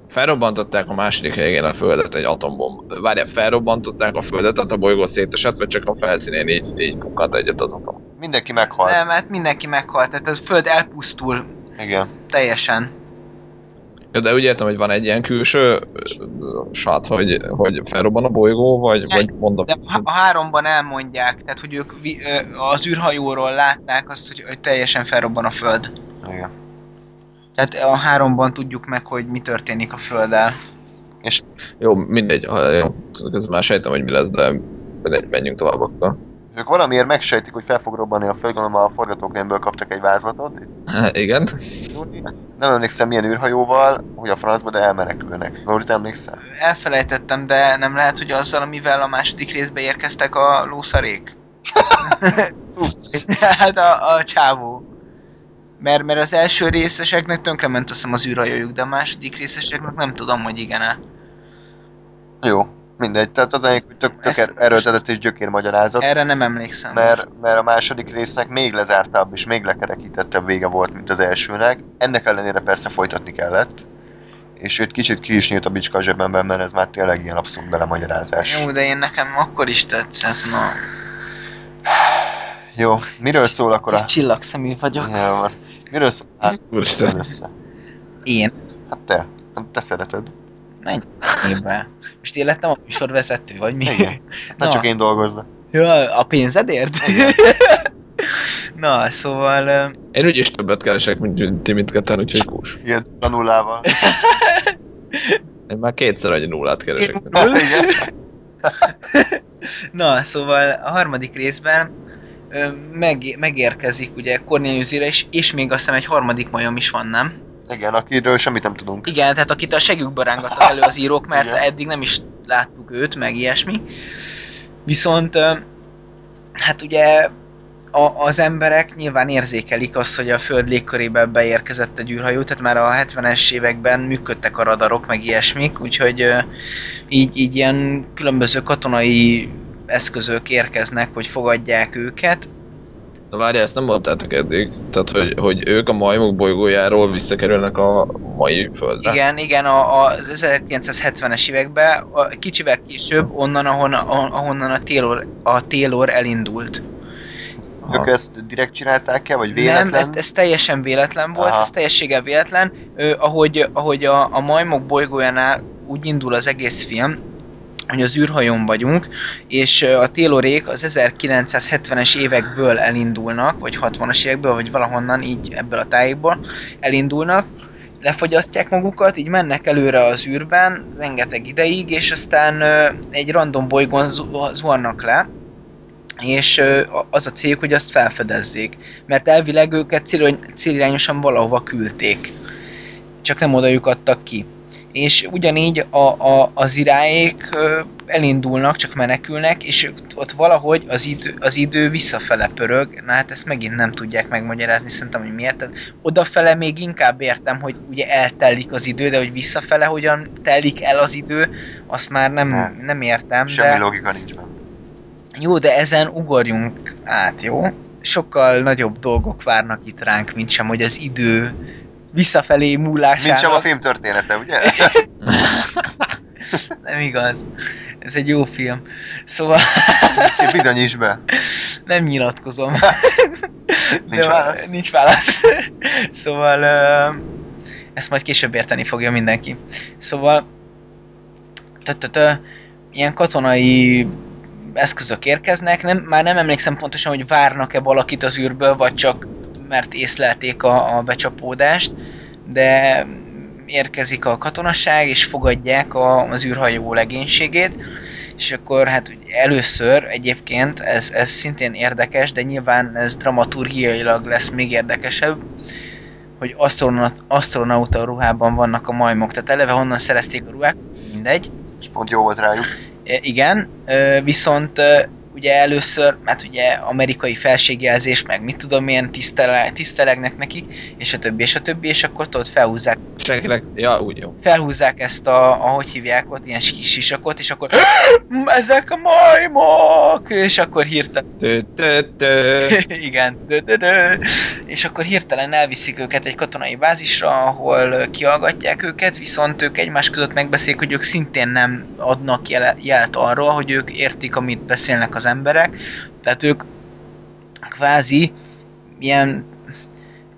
felrobbantották a második helyén a földet egy atombomba. Várjál, felrobbantották a földet, tehát a bolygó szétesett, vagy csak a felszínén így, így pukkant egyet az atom. Mindenki meghalt. nem, hát mindenki meghalt. Tehát a föld elpusztul Igen. teljesen. Ja, de úgy értem, hogy van egy ilyen külső sát, hogy, hogy felrobban a bolygó, vagy, Ne, vagy mondom. De a háromban elmondják, tehát hogy ők az űrhajóról látták azt, hogy, hogy teljesen felrobban a föld. Igen. Tehát a háromban tudjuk meg, hogy mi történik a földdel. Jó, mindegy, ha, jó, közben már sejtem, hogy mi lesz, de mindegy, menjünk tovább akkor. Ők valamiért megsejtik, hogy fel fog robbanni a föld, gondolom a forgatókönyvből kaptak egy vázlatot. Igen. Nem emlékszem milyen űrhajóval, hogy a francba, de elmenekülnek. Lóri, te emlékszel? Elfelejtettem, de nem lehet, hogy azzal, amivel a második részbe érkeztek a lószarék? <laughs> hát a, a csávó. Mert, mert az első részeseknek tönkrement azt hiszem az űrhajójuk, de a második részeseknek nem tudom, hogy igen-e. Jó, mindegy. Tehát az egyik, hogy tök, tök Ezt- er- erőltetett és gyökér magyarázat. Erre nem emlékszem. Mert, mert a második résznek még lezártabb és még lekerekítettebb vége volt, mint az elsőnek. Ennek ellenére persze folytatni kellett. És őt kicsit ki is nyílt a bicska a zsebemben, mert ez már tényleg ilyen abszolút belemagyarázás. Jó, de én nekem akkor is tetszett, na. Jó, miről szól akkor a... Egy csillagszemű vagyok. Van. Miről szól? Hát, Úristen. Én. Hát te. Te szereted. Menj be. Most én lettem a műsorvezető, vagy mi? Igen. Nem Na. csak én dolgozom. Ja, a pénzedért? Igen. <laughs> Na, szóval... Én úgyis többet keresek, mint ti mindketten, úgyhogy kús. Ilyen tanullával. <laughs> Én már kétszer annyi nullát keresek. mint- Igen. <laughs> Na, szóval a harmadik részben meg, megérkezik ugye Cornelius és, és még azt hiszem egy harmadik majom is van, nem? Igen, akiről semmit nem tudunk. Igen, tehát akit a segükbe rángattak elő az írók, mert Igen. eddig nem is láttuk őt, meg ilyesmi. Viszont, hát ugye a, az emberek nyilván érzékelik azt, hogy a Föld légkörébe beérkezett egy űrhajó, tehát már a 70-es években működtek a radarok, meg ilyesmik, úgyhogy így, így ilyen különböző katonai eszközök érkeznek, hogy fogadják őket. Na várjál, ezt nem mondtátok eddig. Tehát, hogy, hogy ők a majmok bolygójáról visszakerülnek a mai földre. Igen, igen, a, a, az 1970-es években, a, kicsivel később, onnan, ahon, ahonnan a Taylor, a Taylor elindult. Aha. Ők ezt direkt csinálták el, vagy Nem, véletlen? ez, ez teljesen véletlen volt, Aha. ez teljességgel véletlen. Ö, ahogy ahogy a, a majmok bolygójánál úgy indul az egész film, hogy az űrhajón vagyunk, és a Taylorék az 1970-es évekből elindulnak, vagy 60-as évekből, vagy valahonnan így ebből a tájékból elindulnak, lefogyasztják magukat, így mennek előre az űrben rengeteg ideig, és aztán egy random bolygón zu- zuhannak le, és az a céljuk, hogy azt felfedezzék. Mert elvileg őket célirány- célirányosan valahova küldték. Csak nem odajuk adtak ki. És ugyanígy a, a, az iráék elindulnak, csak menekülnek, és ott valahogy az idő, az idő visszafele pörög. Na hát ezt megint nem tudják megmagyarázni, szerintem, hogy miért. Tehát odafele még inkább értem, hogy ugye eltelik az idő, de hogy visszafele hogyan telik el az idő, azt már nem, Nem. nem értem. Semmi de... logika nincs benne. Jó, de ezen ugorjunk át, jó? Sokkal nagyobb dolgok várnak itt ránk, mint sem, hogy az idő visszafelé múlására... Mint sem a film története, ugye? <laughs> Nem igaz. Ez egy jó film. Szóval Bizonyíts be. nem nyilatkozom. Nincs válasz? Nincs válasz. szóval ezt majd később érteni fogja mindenki. Szóval tö ilyen katonai eszközök érkeznek, nem, már nem emlékszem pontosan, hogy várnak-e valakit az űrből, vagy csak mert észlelték a, a becsapódást, de érkezik a katonasság, és fogadják a, az űrhajó legénységét, és akkor hát először egyébként, ez, ez szintén érdekes, de nyilván ez dramaturgiailag lesz még érdekesebb, hogy astronaut, astronauta ruhában vannak a majmok, tehát eleve honnan szerezték a ruhák, mindegy. És pont jó volt rájuk. E, igen, viszont ugye először, hát ugye amerikai felségjelzés, meg mit tudom, milyen tisztele, tisztelegnek nekik, és a többi, és a többi, és akkor tudod felhúzzák, Senkinek, ja, úgy jó. felhúzzák ezt a, ahogy hívják ott, ilyen kis sisakot, és akkor ezek a majmok, és akkor hirtelen <laughs> igen, és akkor hirtelen elviszik őket egy katonai bázisra, ahol ö, kihallgatják őket, viszont ők egymás között megbeszélik, hogy ők szintén nem adnak jele, jelet arról, hogy ők értik, amit beszélnek az emberek, tehát ők kvázi ilyen,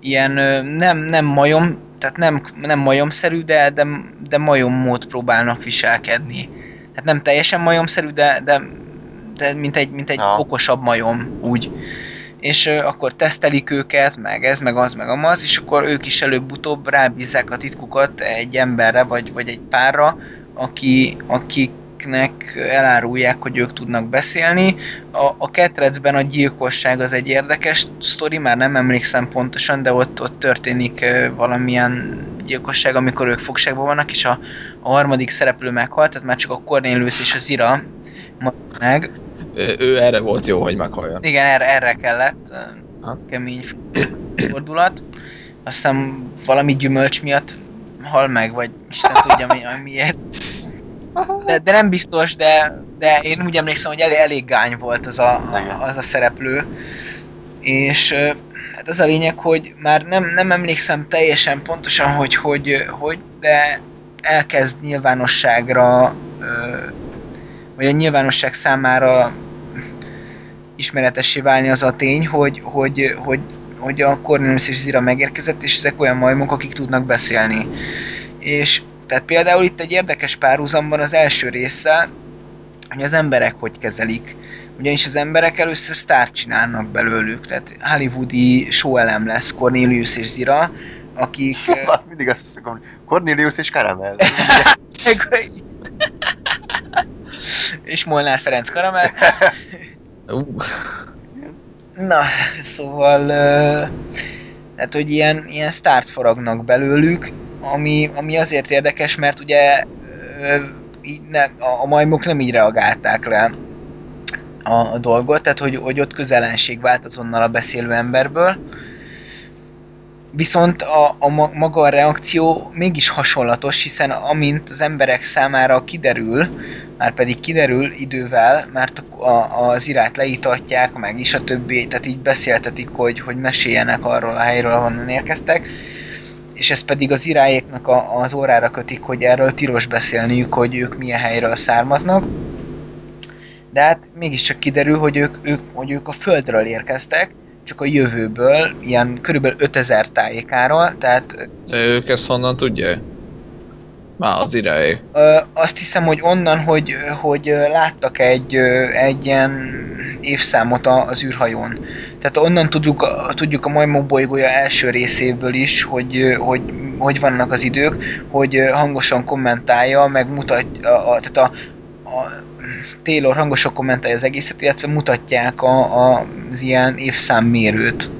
ilyen nem, nem majom, tehát nem, nem majomszerű, de, de, de majommód próbálnak viselkedni. Tehát nem teljesen majomszerű, de, de, de mint egy, mint egy Ja. okosabb majom, úgy. És ö, akkor tesztelik őket, meg ez, meg az, meg amaz, és akkor ők is előbb-utóbb rábízzák a titkukat egy emberre, vagy, vagy egy párra, aki, akiknek elárulják, hogy ők tudnak beszélni. A, a ketrecben a gyilkosság az egy érdekes sztori, már nem emlékszem pontosan, de ott, ott történik valamilyen gyilkosság, amikor ők fogságban vannak, és a, a harmadik szereplő meghalt, tehát már csak a Cornelius és az Ira meg. Ő, ő erre volt jó, hogy meghalljon. Igen, erre, erre kellett Ha. kemény fordulat. Aztán valami gyümölcs miatt hal meg, vagy Isten tudja mi, miért. <laughs> De, de nem biztos, de, de én úgy emlékszem, hogy elég, elég gány volt az a, az a szereplő. És hát az a lényeg, hogy már nem, nem emlékszem teljesen pontosan, hogy, hogy, hogy de elkezd nyilvánosságra, vagy a nyilvánosság számára ismeretessé válni az a tény, hogy, hogy, hogy, hogy a Cornelius és Zira megérkezett, és ezek olyan majmok, akik tudnak beszélni. És tehát például itt egy érdekes párhuzamban az első része, hogy az emberek hogy kezelik Ugyanis az emberek először sztárt csinálnak belőlük, tehát hollywoodi showelem lesz Cornelius és Zira, akik... <laughs> Mindig azt szokom, Cornelius és Karamell. <laughs> és Molnár Ferenc Karamell. <laughs> Uh, Na, szóval... Tehát, hogy ilyen, ilyen sztárt faragnak belőlük, ami, ami azért érdekes, mert ugye így ne, a, majmok nem így reagálták le a, a dolgot, tehát hogy, hogy ott közelenség vált azonnal a beszélő emberből. Viszont a, a ma- maga a reakció mégis hasonlatos, hiszen amint az emberek számára kiderül, már pedig kiderül idővel, mert a, a, az irát leítatják, meg is a többi, tehát így beszéltetik, hogy, hogy meséljenek arról a helyről, ahonnan érkeztek, és ez pedig az iráéknak a, az órára kötik, hogy erről tilos beszélniük, hogy ők milyen helyről származnak. De hát mégiscsak kiderül, hogy ők, ők, hogy ők a Földről érkeztek, csak a jövőből, ilyen körülbelül 5000 tájékáról, tehát de ők ezt honnan tudják? Már az iráé. Ö, azt hiszem, hogy onnan, hogy, hogy láttak egy, egy ilyen évszámot az űrhajón. Tehát onnan tudjuk, a- tudjuk a majmok bolygója első részéből is, hogy, hogy, hogy vannak az idők, hogy hangosan kommentálja, meg mutatja, a, tehát a, a Taylor hangosan kommentálja az egészet, illetve mutatják a, a, az ilyen évszámmérőt.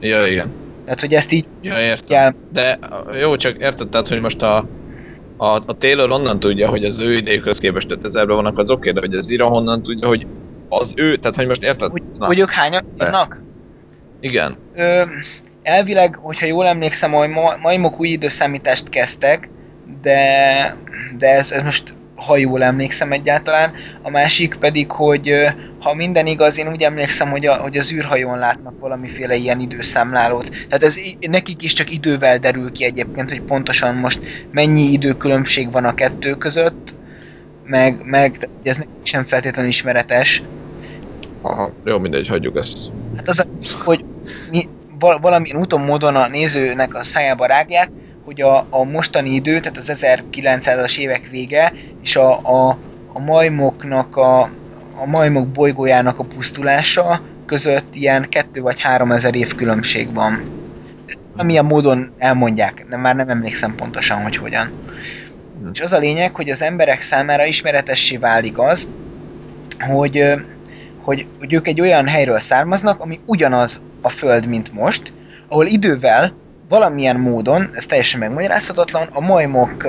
Ja, igen. Tehát, hogy ezt így Ja, értem. kell De jó, csak érted, tehát, hogy most a, a, a Taylor onnan tudja, hogy az ő idejükhöz képest 5000 vannak, az oké, de hogy az Ira honnan tudja, hogy az ő, tehát hogy most érted? hogy, Na, hogy ők hányan vannak? igen. Ö, elvileg, hogyha jól emlékszem, hogy ma, majmok új időszámítást kezdtek, de, de ez, ez most ha jól emlékszem egyáltalán. A másik pedig, hogy ha minden igaz, én úgy emlékszem, hogy, a, hogy az űrhajón látnak valamiféle ilyen időszámlálót. Tehát ez nekik is csak idővel derül ki egyébként, hogy pontosan most mennyi időkülönbség van a kettő között, meg, meg ez nekik sem feltétlenül ismeretes. Aha, jó, mindegy, hagyjuk ezt. Hát az, hogy mi val- valamilyen úton, módon a nézőnek a szájába rágják, hogy a, a mostani idő, tehát az 1900-as évek vége, és a, a, a majmoknak a, a majmok bolygójának a pusztulása között ilyen 2 vagy 3 ezer év különbség van. Amilyen módon elmondják, de már nem emlékszem pontosan, hogy hogyan. És az a lényeg, hogy az emberek számára ismeretessé válik az, hogy, hogy, hogy ők egy olyan helyről származnak, ami ugyanaz a Föld, mint most, ahol idővel valamilyen módon, ez teljesen megmagyarázhatatlan, a majmok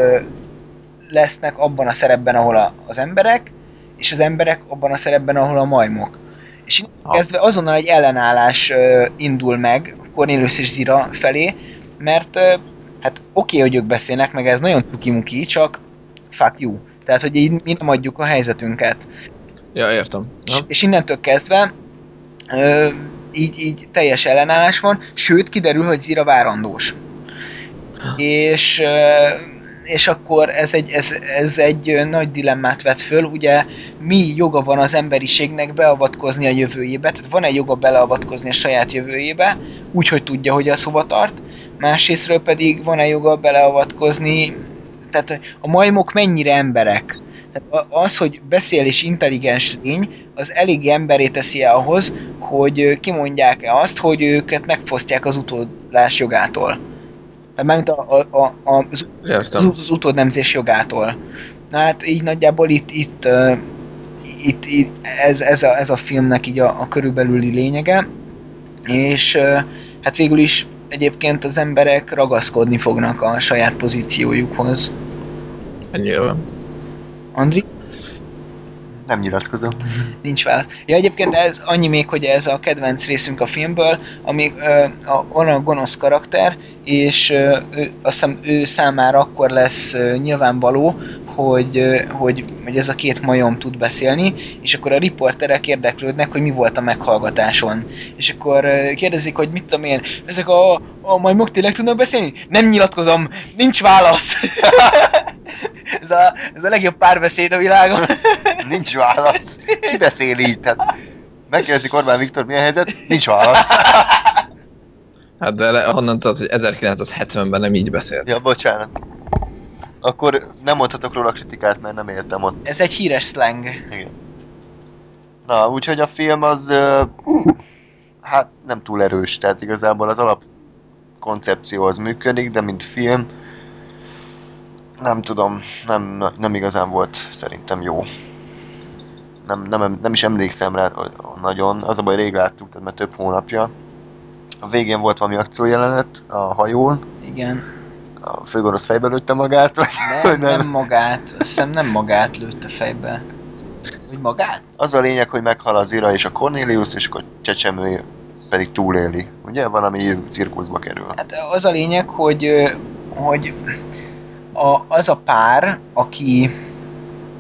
lesznek abban a szerepben, ahol a, az emberek, és az emberek abban a szerepben, ahol a majmok. És kezdve azonnal egy ellenállás ö, indul meg Cornelius és Zira felé, mert ö, hát oké, hogy ők beszélnek, meg ez nagyon tukimuki, csak fuck you. Tehát, hogy így mi nem adjuk a helyzetünket. Ja, értem. És, Na? és innentől kezdve ö, így, így teljes ellenállás van, sőt kiderül, hogy Zira várandós. És, és akkor ez egy, ez, ez egy nagy dilemmát vet föl, ugye mi joga van az emberiségnek beavatkozni a jövőjébe, tehát van-e joga beleavatkozni a saját jövőjébe, úgy, hogy tudja, hogy az hova tart, másrésztről pedig van-e joga beleavatkozni, tehát a majmok mennyire emberek, tehát az, hogy beszél és intelligens lény, az elég emberé teszi el ahhoz, hogy kimondják-e azt, hogy őket megfosztják az utódlás jogától. Hát Mármint a, a, a, az, Értem. az utódnemzés jogától. Na hát így nagyjából itt, itt, uh, itt, itt ez, ez, a, ez a filmnek így a, a körülbelüli lényege, és uh, hát végül is egyébként az emberek ragaszkodni fognak a saját pozíciójukhoz. Ennyire van. Andri? Nem nyilatkozom. Nincs válasz. Ja, egyébként ez annyi még, hogy ez a kedvenc részünk a filmből, ami ö, a, van a gonosz karakter, és ö, ő, azt hiszem ő számára akkor lesz ö, nyilvánvaló, hogy, hogy, hogy ez a két majom tud beszélni, és akkor a riporterek érdeklődnek, hogy mi volt a meghallgatáson. És akkor kérdezik, hogy mit tudom én, ezek a, a majmok tényleg tudnak beszélni? Nem nyilatkozom, nincs válasz! <laughs> ez, a, ez a legjobb párbeszéd a világon. <laughs> Nincs válasz. Ki beszél így? Tehát megkérdezik Orbán Viktor, milyen helyzet? Nincs válasz. <laughs> Hát de le, honnan tudod, hogy 1970-ben nem így beszélt? Ja, bocsánat. Akkor nem mondhatok róla kritikát, mert nem éltem ott. Ez egy híres slang. Igen. Na, úgyhogy a film az ö, hát nem túl erős, tehát igazából az alap koncepció az működik, de mint film nem tudom, nem, nem igazán volt szerintem jó. Nem, nem, nem is emlékszem rá nagyon, az a baj rég láttuk, mert több hónapja. A végén volt valami akciójelenet a hajón, Igen. A főgonosz fejbe lőtte magát, vagy Nem, hogy nem. nem magát. Azt hiszem nem magát lőtte fejbe. Vagy magát? Az a lényeg, hogy meghal az Ira és a Cornelius, és akkor csecsemő pedig túléli. Ugye? Valami cirkuszba kerül. Hát az a lényeg, hogy, hogy a, az a pár, aki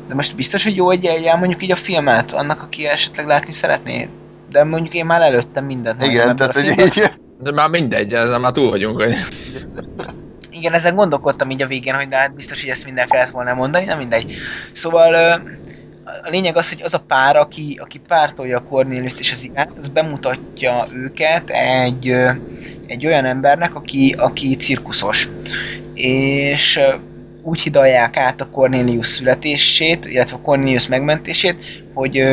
de most biztos, hogy jó, hogy el- mondjuk így a filmet, annak, aki esetleg látni szeretné. De mondjuk én már előttem mindent. Igen, tehát hogy így, De már mindegy, ezzel már túl vagyunk, hogy <laughs> Igen, ezen gondolkodtam így a végén, hogy de hát biztos, hogy ezt minden kellett volna mondani, nem mindegy. Szóval a lényeg az, hogy az a pár, aki, aki pártolja a Cornelius-t és az Irát, az bemutatja őket egy, egy olyan embernek, aki, aki cirkuszos. És úgy hidalják át a Cornelius születését, illetve a Cornelius megmentését, hogy,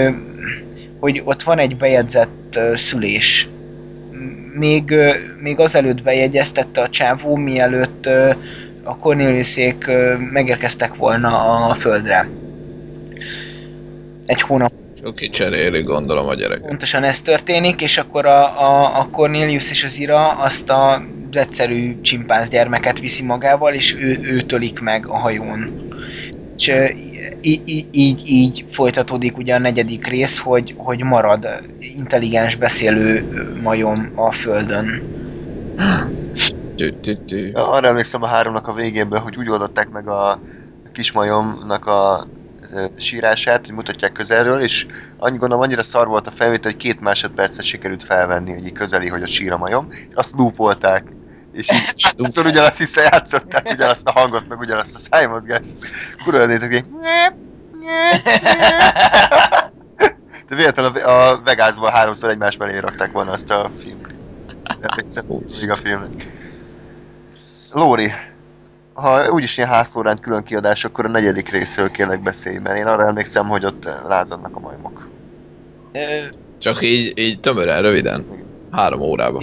hogy ott van egy bejegyzett szülés még, még azelőtt bejegyeztette a csávó, mielőtt a Corneliusék megérkeztek volna a földre. Egy hónap Oké, cseréli gondolom a gyerek. pontosan ez történik, és akkor a, a, a Cornelius és az Ira azt a, egyszerű csimpánz gyermeket viszi magával, és ő, ő tölik meg a hajón. És így, így folytatódik ugye a negyedik rész, hogy, hogy marad intelligens beszélő majom a földön. Arra emlékszem a háromnak a végében, hogy úgy oldották meg a kismajomnak a ö, sírását, hogy mutatják közelről, és annyi gondolom annyira szar volt a felvétel, hogy két másodpercet sikerült felvenni, hogy így közeli, hogy a sír a majom, és azt loopolták. És így <laughs> szóval ugyanazt visszajátszották, ugyanazt a hangot, meg ugyanazt a szájmozgást. Kurva nézek, így de véletlenül a, a Vegasban háromszor egymás mellé rakták volna azt a filmet. Még a filmnek. Lóri, ha úgyis ilyen házszórán külön kiadás, akkor a negyedik részről kérlek beszélj, mert én arra emlékszem, hogy ott lázadnak a majmok. Csak így, így tömören, röviden. Három órába.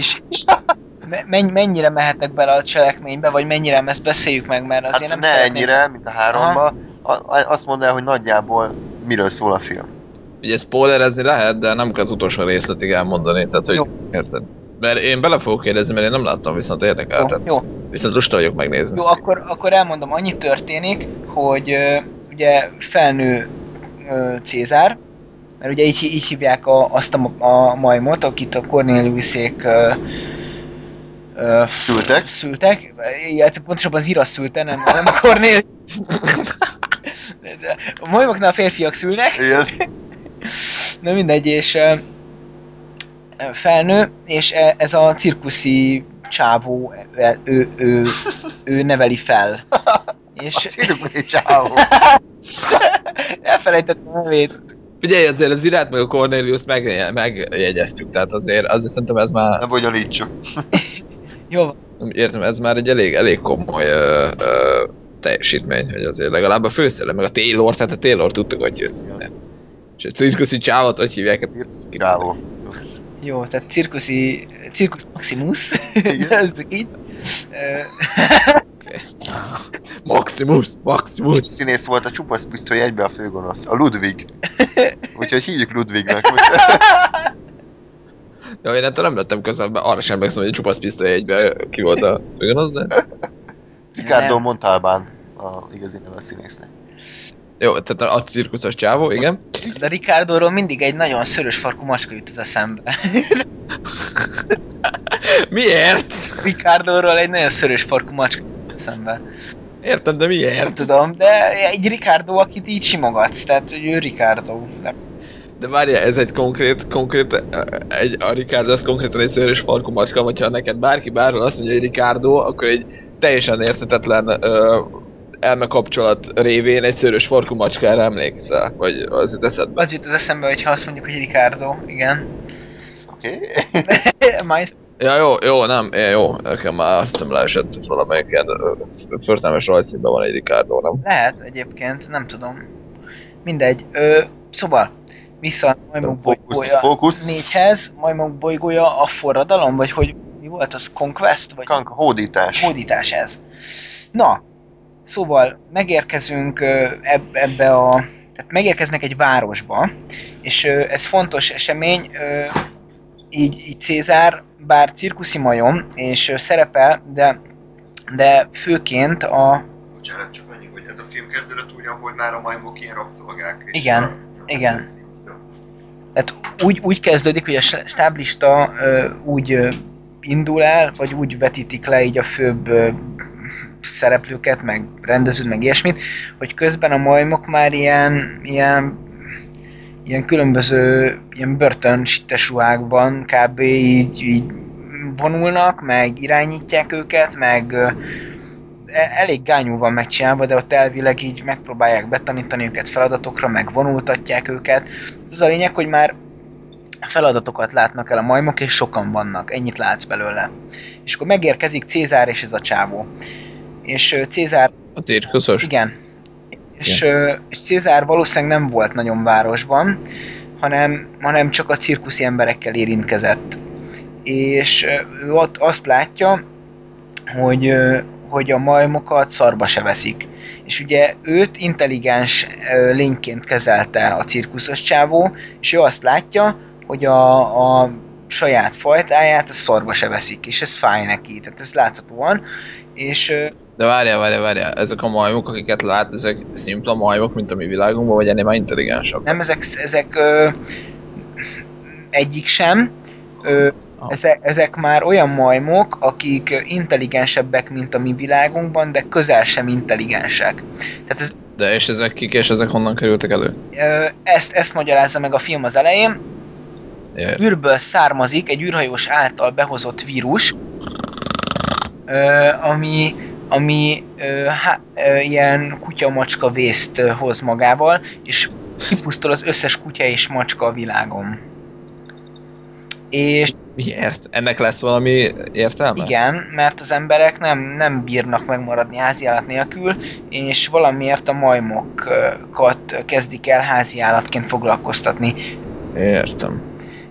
Mennyire mehetek bele a cselekménybe, vagy mennyire ezt beszéljük meg, mert azért Hát nem ne szeretném... ennyire, mint a háromba. A, a, azt mondd el, hogy nagyjából miről szól a film. Ugye spoilerezni lehet, de nem kell az utolsó részletig elmondani, tehát hogy Jó. érted? Mert én bele fogok kérdezni, mert én nem láttam, viszont érdekel. Jó, jó, Viszont lusta vagyok megnézni. jó akkor, akkor elmondom, annyi történik, hogy ugye felnő ö, Cézár, mert ugye így, így hívják a, azt a, a majmot, akit a Corneliusék ö, ö, Szültek? szültek, illetve pontosabban az Ira szülte, nem, nem a de A majmoknál férfiak szülnek, Igen. Na mindegy, és ö, felnő, és e- ez a cirkuszi csávó, e- ő, ő, ő neveli fel. A És cirkuszi csávó. elfelejtettem a nevét. Figyelj, azért az irát meg a Cornelius meg, megjegyeztük, tehát azért, azért szerintem ez már, Ne bonyolítsuk. Jó, értem, ez már egy elég, elég komoly ö, ö, teljesítmény, hogy azért legalább a főszerelem, meg a Taylor, tehát a Taylor tudtuk, hogy jössz. És a cirkuszi csávot, hogy hívják? Hát, Csávó. jó, tehát cirkuszi, cirkusz Maximus, Igen. <laughs> nevezzük így. <laughs> Maximus, Maximus. Színész volt a csupasz pisztoly egybe a főgonosz. A Ludwig. <laughs> Úgyhogy hívjuk Ludwignek. Ja, én ettől nem lettem közelben, arra sem emlékszem, hogy a csupasz pisztoly egybe ki volt a ugyanaz, de... Ricardo Nem. Montalbán a igazi neve a színésznek. Jó, tehát a cirkuszos csávó, igen. De Ricardoról mindig egy nagyon szörös farkú macska jut az eszembe. <laughs> Miért? Ricardoról egy nagyon szörös farkú macska jut az eszembe. Értem, de Nem miért? tudom, de egy Ricardo, akit így simogatsz, tehát hogy ő Ricardo. De De várjál, ez egy konkrét, konkrét, egy, a Ricardo az konkrétan egy szőrös farkú macska, vagy ha neked bárki bárhol azt mondja, hogy Ricardo, akkor egy teljesen érthetetlen ö, elmekapcsolat révén egy szőrös farkú macskára emlékszel, vagy az jut eszedbe. az jut az eszembe, hogy ha azt mondjuk, hogy Ricardo, igen. Oké? <laughs> Majd Ja, jó, jó, nem, ja, jó, nekem már azt hiszem leesett, hogy valamelyik ilyen ö, förtelmes rajzszínben van egy Ricardo, nem? lehet egyébként, nem tudom. Mindegy. Ö, szóval, vissza a majmok bolygója fókusz. négyhez, majmok bolygója a forradalom, vagy hogy mi volt az, Conquest? Vagy Kank, hódítás. hódítás ez. Na, szóval megérkezünk eb- ebbe a... Tehát megérkeznek egy városba, és ez fontos esemény, így, így Cézár, bár cirkuszi majom, és szerepel, de, de főként a... Bocsánat, csak annyi, hogy ez a film kezdődött úgy, ahogy már a majmok ilyen rabszolgák. Igen, a- igen. Tehát úgy, úgy kezdődik, hogy a stáblista úgy indul el, vagy úgy vetítik le így a főbb szereplőket, meg rendezőt, meg ilyesmit, hogy közben a majmok már ilyen, ilyen ilyen különböző ilyen börtönsittes ruhákban kb. Így, így vonulnak, meg irányítják őket, meg elég gányú van megcsinálva, de ott elvileg így megpróbálják betanítani őket feladatokra, meg vonultatják őket. Az a lényeg, hogy már feladatokat látnak el a majmok, és sokan vannak, ennyit látsz belőle. És akkor megérkezik Cézár és ez a csávó. És Cézár A cirkuszos? igen. És, ö, és Cézár valószínűleg nem volt nagyon városban, hanem, hanem csak a cirkuszi emberekkel érintkezett. És ő ott azt látja, hogy, hogy a majmokat szarba se veszik. És ugye őt intelligens lényként kezelte a cirkuszos csávó, és ő azt látja, hogy a, a saját fajtáját a szarba se veszik, és ez fáj neki, tehát ez láthatóan. És De várjál, várjál, várjál, ezek a majmok, akiket lát, ezek szimpla majmok, mint a mi világunkban, vagy ennél már intelligensebb? Nem, ezek, ezek ö, egyik sem. Ö. ezek, ezek már olyan majmok, akik intelligensebbek, mint a mi világunkban, de közel sem intelligensek. Tehát ez, De és ezek kik, és ezek honnan kerültek elő? ezt, ezt magyarázza meg a film az elején. Ért. űrből származik egy űrhajós által behozott vírus, ami, ami há, ilyen kutya-macska vészt hoz magával, és kipusztul az összes kutya és macska a világon. És Miért? Ennek lesz valami értelme? igen, mert az emberek nem, nem bírnak megmaradni háziállat nélkül, és valamiért a majmokat kezdik el háziállatként foglalkoztatni. Értem.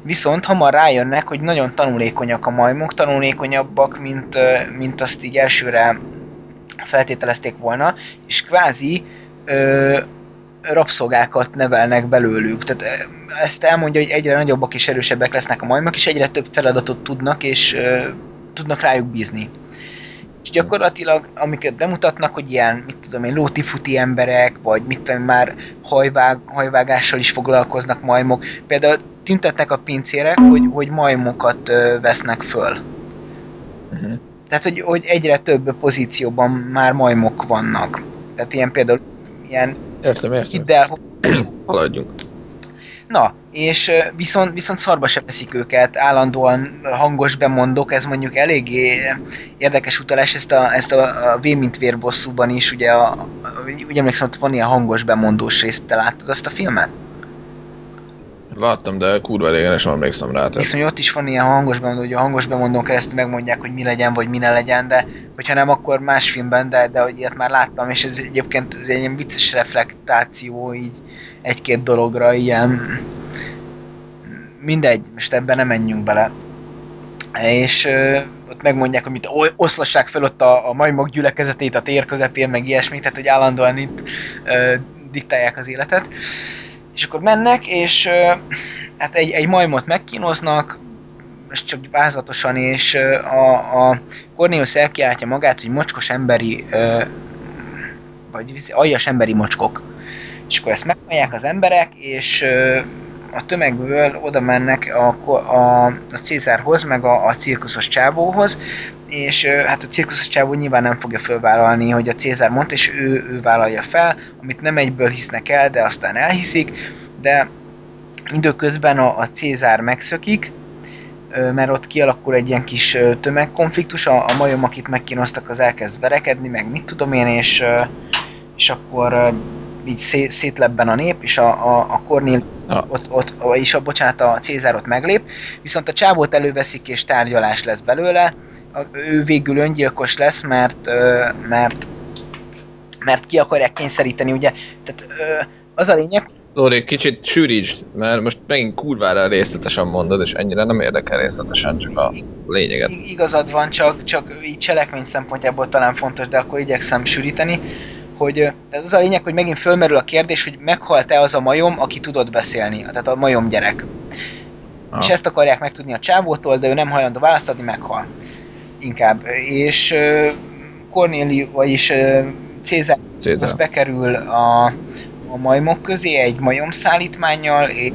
Viszont hamar rájönnek, hogy nagyon tanulékonyak a majmok, tanulékonyabbak, mint, mint azt így elsőre feltételezték volna, és kvázi ö, rabszolgákat nevelnek belőlük. Tehát ö, ezt elmondja, hogy egyre nagyobbak és erősebbek lesznek a majmok, és egyre több feladatot tudnak, és ö, tudnak rájuk bízni. És gyakorlatilag, amiket bemutatnak, hogy ilyen, mit tudom én, lótifuti emberek, vagy mit tudom én, már hajvág, hajvágással is foglalkoznak majmok. Például tüntetnek a pincérek, hogy, hogy majmokat ö, vesznek föl. Uh-huh. Tehát, hogy, hogy egyre több pozícióban már majmok vannak. Tehát ilyen például ilyen Értem, értem. hidd el, Haladjunk. Na, és viszont, viszont szarba se veszik őket, állandóan hangos bemondok, ez mondjuk eléggé érdekes utalás, ezt a, ezt a, a V mint vér bosszúban is, ugye, a, a, úgy emlékszem, hogy van ilyen hangos bemondós részt, te láttad azt a filmet? Láttam, de kurva régen és nem emlékszem rá. Tehát. Viszont ott is van ilyen hangos bemondó, hogy a hangos bemondón keresztül megmondják, hogy mi legyen, vagy mi ne legyen, de hogyha nem, akkor más filmben, de, de hogy ilyet már láttam, és ez egyébként ez egy ilyen vicces reflektáció így egy-két dologra, ilyen mindegy, most ebben nem menjünk bele. És ö, ott megmondják, hogy mit o- oszlassák fel ott a, a majmok gyülekezetét a tér közepén, meg ilyesmit, tehát hogy állandóan itt ö, diktálják az életet. És akkor mennek, és hát egy, egy majmot megkínoznak, és csak vázlatosan, és a, a Cornelius elkiáltja magát, hogy mocskos emberi, vagy aljas emberi mocskok. És akkor ezt meghallják az emberek, és a tömegből oda mennek a, a, a Cézárhoz, meg a, a cirkuszos csávóhoz, és hát a cirkuszos csávó nyilván nem fogja fölvállalni, hogy a Cézár mondta, és ő, ő vállalja fel, amit nem egyből hisznek el, de aztán elhiszik, de időközben a, a Cézár megszökik, mert ott kialakul egy ilyen kis tömegkonfliktus, a, a majom, akit megkínoztak, az elkezd verekedni, meg mit tudom én, és, és akkor így szé, szétlebben a nép, és a, a, a Cornél Ja. ott, ott, és a, bocsánat, a Cézár ott meglép, viszont a csávót előveszik, és tárgyalás lesz belőle, a, ő végül öngyilkos lesz, mert, mert mert ki akarják kényszeríteni, ugye, tehát az a lényeg, Lóri, kicsit sűrítsd, mert most megint kurvára részletesen mondod, és ennyire nem érdekel részletesen, csak a lényeget. Igazad van, csak, csak így cselekmény szempontjából talán fontos, de akkor igyekszem sűríteni, hogy ez az a lényeg, hogy megint fölmerül a kérdés, hogy meghalt-e az a majom, aki tudott beszélni, tehát a majom gyerek. Ah. És ezt akarják megtudni a csávótól, de ő nem hajlandó választ adni, meghal. Inkább. És uh, Cornéli, vagyis uh, Cézár Cézár. az bekerül a, a majmok közé egy majomszállítmányjal, és,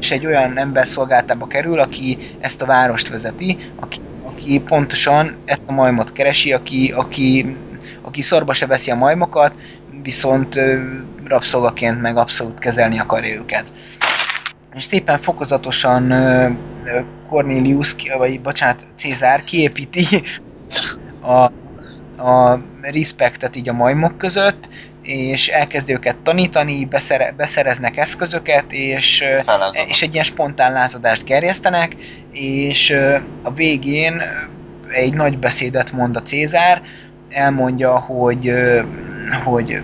és egy olyan ember szolgáltába kerül, aki ezt a várost vezeti, aki, aki pontosan ezt a majmot keresi, aki, aki, aki szorba se veszi a majmokat, viszont rabszolgaként meg abszolút kezelni akarja őket. És szépen fokozatosan Cornelius, vagy bocsánat, Cézár kiépíti a, a respektet így a majmok között, és elkezdi őket tanítani, beszere, beszereznek eszközöket, és, ö, Fellázadnak. és egy ilyen spontán lázadást gerjesztenek, és a végén egy nagy beszédet mond a Cézár, elmondja, hogy, hogy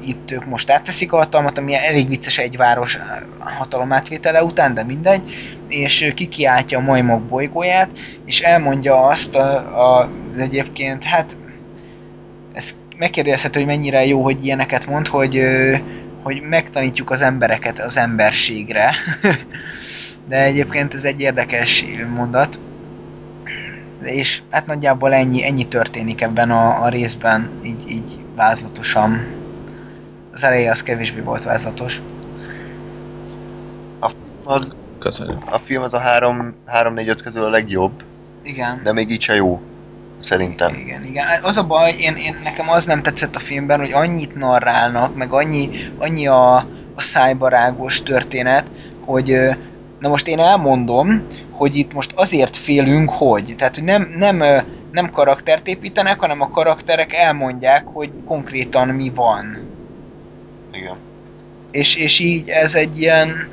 itt ők most átveszik a hatalmat, ami elég vicces egy város hatalomátvétele után, de mindegy, és kikiáltja a majmok bolygóját, és elmondja azt a, a, az egyébként, hát ez megkérdezhető, hogy mennyire jó, hogy ilyeneket mond, hogy, hogy megtanítjuk az embereket az emberségre. <laughs> De egyébként ez egy érdekes mondat. És hát nagyjából ennyi, ennyi történik ebben a, a részben, így, így vázlatosan. Az eleje az kevésbé volt vázlatos. Az, Köszönjük. a film az a 3-4-5 közül a legjobb, Igen. de még így se jó. Szerintem. Igen, igen. Az a baj, én, én, nekem az nem tetszett a filmben, hogy annyit narrálnak, meg annyi, annyi a, a szájbarágos történet, hogy ö, na most én elmondom, hogy itt most azért félünk, hogy. Tehát, hogy nem, nem, nem karaktert építenek, hanem a karakterek elmondják, hogy konkrétan mi van. Igen. És, és így ez egy ilyen...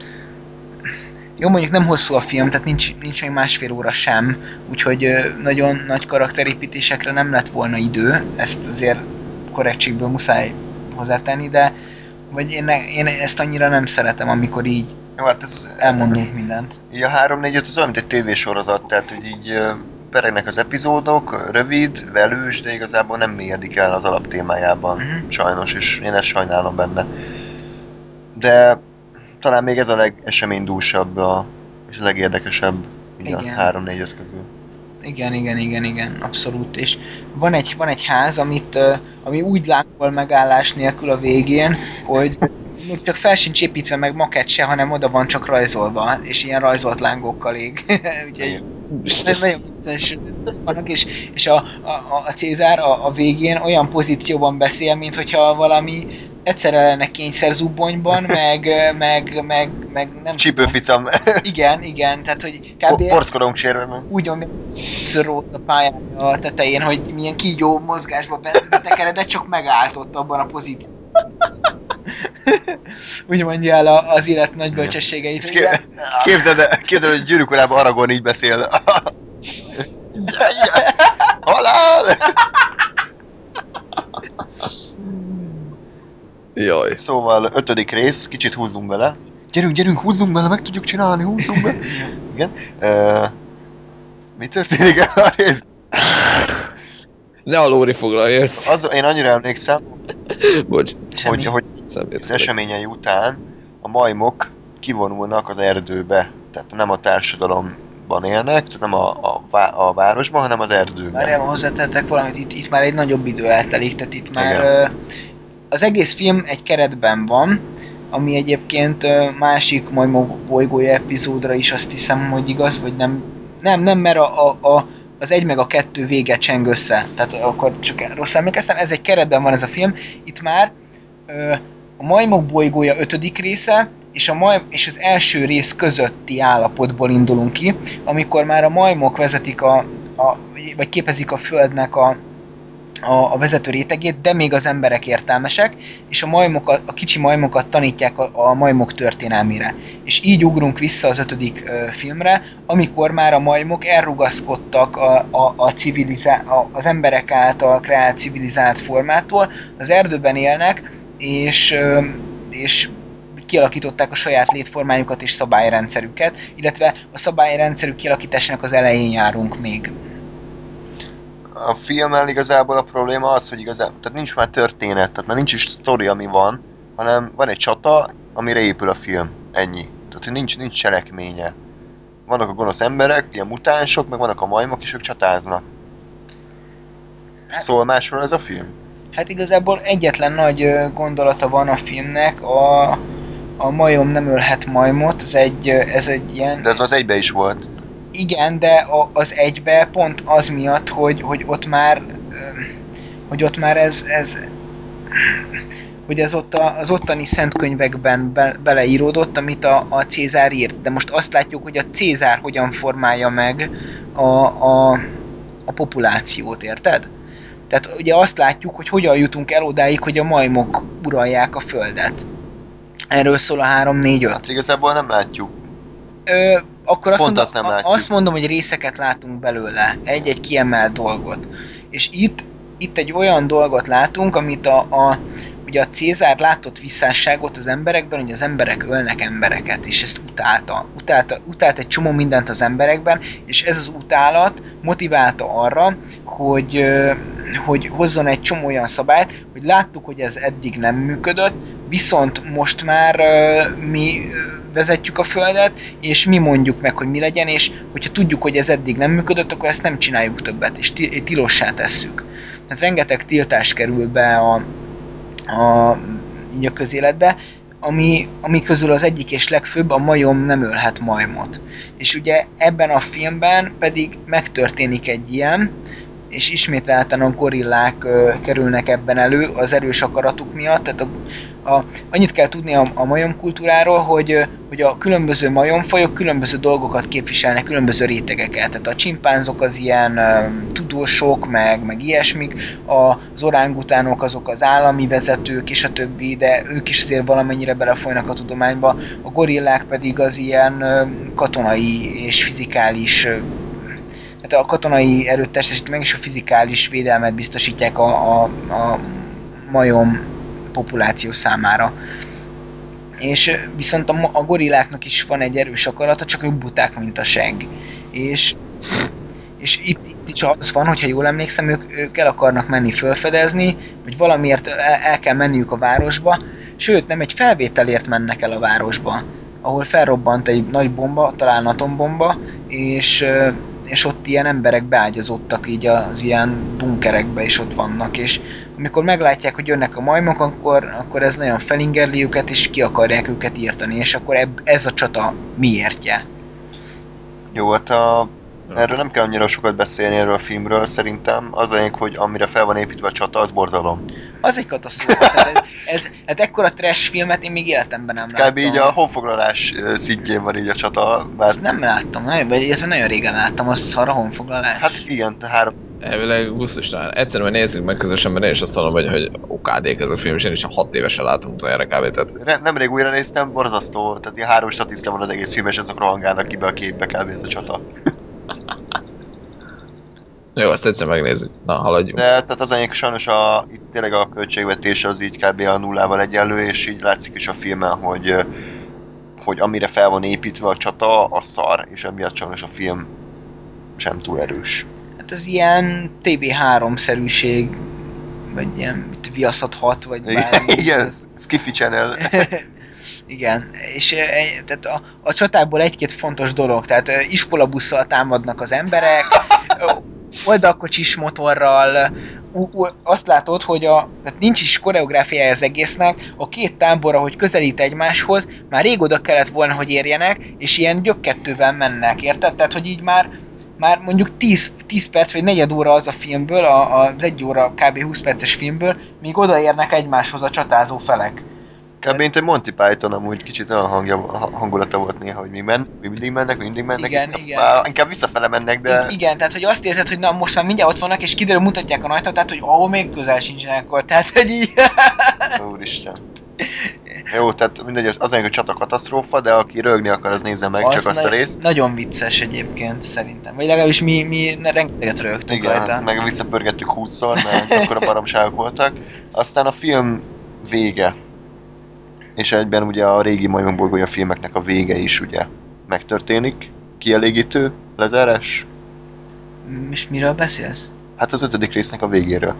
Jó, mondjuk nem hosszú a film, tehát nincs, nincs még másfél óra sem, úgyhogy nagyon nagy karakterépítésekre nem lett volna idő, ezt azért korrektségből muszáj hozzátenni, de vagy én, ne, én ezt annyira nem szeretem, amikor így Jó, hát ez... elmondunk mindent. Így a 3-4-5 az olyan, mint egy tévésorozat, tehát hogy így peregnek az epizódok, rövid, velős, de igazából nem mélyedik el az alaptémájában. Mhm. Sajnos, és én ezt sajnálom benne. De talán még ez a legeseménydúsabb a, és a legérdekesebb így a Igen. 3-4 közül. Igen, igen, igen, igen, abszolút. És van egy, van egy ház, amit, ami úgy lángol megállás nélkül a végén, hogy még csak fel sincs építve meg makett se, hanem oda van csak rajzolva, és ilyen rajzolt lángokkal ég. <laughs> Úgyhogy ez nagyon vicces és, és a, a, a Cézár a, a végén olyan pozícióban beszél, mint hogyha valami egyszerre lenne kényszer zubbonyban, <laughs> meg, meg, meg, meg nem Csípőficam, Igen, igen, tehát hogy kb. porszkodónk sérve. úgy szörrót a pályán a tetején, hogy milyen kígyó mozgásba be- betekeredett, csak megállt ott abban a pozícióban. <laughs> úgy mondja el a- az élet nagy bölcsességeit. És hogy ké- Képzeld, el- képzeld, el, hogy gyűrűk urában Aragorn így beszél. <laughs> Halál! Jaj. Szóval ötödik rész, kicsit húzzunk bele. Gyerünk, gyerünk, húzzunk bele, meg tudjuk csinálni, húzzunk bele. Igen. Uh, mi történik el a rész? Ne a Lóri foglalja ezt. Az, én annyira emlékszem, Bocs, Semmi. hogy, hogy szemét. az eseményei után a majmok kivonulnak az erdőbe. Tehát nem a társadalomban élnek, tehát nem a, a, vá- a városban, hanem az erdőben. Várjál, hozzátettek valamit, itt, itt már egy nagyobb idő eltelik, tehát itt már Igen. az egész film egy keretben van, ami egyébként másik Majmok bolygója epizódra is azt hiszem, hogy igaz, vagy nem, nem, nem, mert a, a, a az egy meg a kettő vége cseng össze, tehát akkor csak rossz emlékeztem, ez egy keretben van ez a film, itt már ö, a Majmok bolygója ötödik része, és, a maj, és az első rész közötti állapotból indulunk ki, amikor már a majmok vezetik a, a vagy képezik a Földnek a, a, a vezető rétegét, de még az emberek értelmesek, és a, majmokat, a kicsi majmokat tanítják a, a majmok történelmére. És így ugrunk vissza az ötödik ö, filmre, amikor már a majmok elrugaszkodtak a, a, a civilizá- a, az emberek által kreált civilizált formától, az erdőben élnek, és, ö, és kialakították a saját létformájukat és szabályrendszerüket, illetve a szabályrendszerük kialakításának az elején járunk még. A filmmel igazából a probléma az, hogy igazából, tehát nincs már történet, tehát már nincs is sztori, ami van, hanem van egy csata, amire épül a film. Ennyi. Tehát, hogy nincs, nincs cselekménye. Vannak a gonosz emberek, ilyen mutánsok, meg vannak a majmok, és ők csatáznak. Hát- Szól másról ez a film? Hát igazából egyetlen nagy gondolata van a filmnek, a, a majom nem ölhet majmot, ez egy, ez egy ilyen... De ez az egybe is volt. Igen, de a, az egybe pont az miatt, hogy, hogy ott már hogy ott már ez, ez hogy ez ott a, az ottani szentkönyvekben be, beleíródott, amit a, a Cézár írt. De most azt látjuk, hogy a Cézár hogyan formálja meg a, a, a populációt, érted? Tehát ugye azt látjuk, hogy hogyan jutunk el odáig, hogy a majmok uralják a földet. Erről szól a 3-4-5. Hát igazából nem látjuk. Ö, akkor azt, Pont mondom, azt nem látjuk. azt mondom, hogy részeket látunk belőle, egy-egy kiemelt dolgot. És itt, itt egy olyan dolgot látunk, amit a, a ugye a Cézár látott visszásságot az emberekben, hogy az emberek ölnek embereket, és ezt utálta. Utálta, utált egy csomó mindent az emberekben, és ez az utálat motiválta arra, hogy, hogy hozzon egy csomó olyan szabályt, hogy láttuk, hogy ez eddig nem működött, viszont most már mi vezetjük a Földet, és mi mondjuk meg, hogy mi legyen, és hogyha tudjuk, hogy ez eddig nem működött, akkor ezt nem csináljuk többet, és ti- tilossá tesszük. Tehát rengeteg tiltás kerül be a, a, így a közéletbe, ami, ami közül az egyik és legfőbb a majom nem ölhet majmot. És ugye ebben a filmben pedig megtörténik egy ilyen, és ismételten gorillák ö, kerülnek ebben elő az erős akaratuk miatt. Tehát a, a, annyit kell tudni a, a majomkultúráról, hogy, hogy a különböző majomfajok különböző dolgokat képviselnek, különböző rétegeket. Tehát a csimpánzok az ilyen ö, tudósok, meg, meg ilyesmik, a, az orángutánok azok az állami vezetők és a többi, de ők is azért valamennyire belefolynak a tudományba. A gorillák pedig az ilyen ö, katonai és fizikális ö, tehát a katonai erőt testesít meg, és a fizikális védelmet biztosítják a, a, a majom populáció számára. És viszont a, a gorilláknak is van egy erős akarata, csak ők buták, mint a seg. És, és itt, itt is az van, hogyha jól emlékszem, ők, ők el akarnak menni felfedezni, vagy valamiért el, el kell menniük a városba, sőt, nem egy felvételért mennek el a városba, ahol felrobbant egy nagy bomba, talán atombomba, és, és ott ilyen emberek beágyazottak így az ilyen bunkerekbe, és ott vannak, és amikor meglátják, hogy jönnek a majmok, akkor, akkor ez nagyon felingerli őket, és ki akarják őket írtani, és akkor eb, ez a csata miértje. Jó, hát a, erről nem kell annyira sokat beszélni erről a filmről, szerintem. Az a lényeg, hogy amire fel van építve a csata, az borzalom. Az egy katasztrófa. ez, ez, hát ekkora trash filmet én még életemben nem láttam. Kb. így a honfoglalás szintjén van így a csata, bár Azt nem láttam, nagyon, vagy ez nagyon régen láttam, azt szar a honfoglalás. Hát igen, három Elvileg gusztustalan. Egyszer majd nézzük meg közösen, mert én is azt mondom, hogy, hogy okádék ez a film, és én is a hat évesen láttam utoljára kb. Tehát Ne- Nemrég újra néztem, borzasztó, tehát ilyen három statiszta van az egész film, és azok rohangálnak ki be a képbe kb. ez a csata. Jó, azt egyszer megnézzük. Na, haladjunk. De tehát az enyék sajnos a, itt tényleg a költségvetés az így kb. a nullával egyenlő, és így látszik is a filmen, hogy, hogy amire fel van építve a csata, az szar, és emiatt sajnos a film sem túl erős. Hát ez ilyen TB3-szerűség, vagy ilyen mit, Viaszat 6, vagy bármi. <laughs> Igen, Skiffy Channel. <laughs> Igen, és tehát a, a csatákból egy-két fontos dolog, tehát iskolabusszal támadnak az emberek, <laughs> oldalkocsis motorral, azt látod, hogy a, tehát nincs is koreográfiája az egésznek, a két tábor, ahogy közelít egymáshoz, már rég oda kellett volna, hogy érjenek, és ilyen gyökkettővel mennek, érted? Tehát, hogy így már már mondjuk 10, 10 perc vagy negyed óra az a filmből, a, az egy óra kb. 20 perces filmből, míg odaérnek egymáshoz a csatázó felek. Kb. mint egy Monty Python amúgy kicsit olyan hangja, hangulata volt néha, hogy mi, men, mi mindig mennek, mi mindig mennek. Igen, inkább, igen. Á, inkább visszafele mennek, de... Igen, tehát hogy azt érzed, hogy na most már mindjárt ott vannak, és kiderül, mutatják a nagy tehát hogy ahol még közel sincsenek akkor, tehát hogy így... <laughs> Úristen. Jó, tehát mindegy, az egy csata katasztrófa, de aki rögni akar, az nézze meg csak azt a részt. Nagyon vicces egyébként, szerintem. Vagy legalábbis mi, mi ne- rengeteget rögtünk Igen, rajta. meg visszapörgettük 20-szor, mert akkor a baromságok voltak. Aztán a film vége. És egyben ugye a régi majombolygója filmeknek a vége is ugye megtörténik. Kielégítő, lezárás. És miről beszélsz? Hát az ötödik résznek a végéről.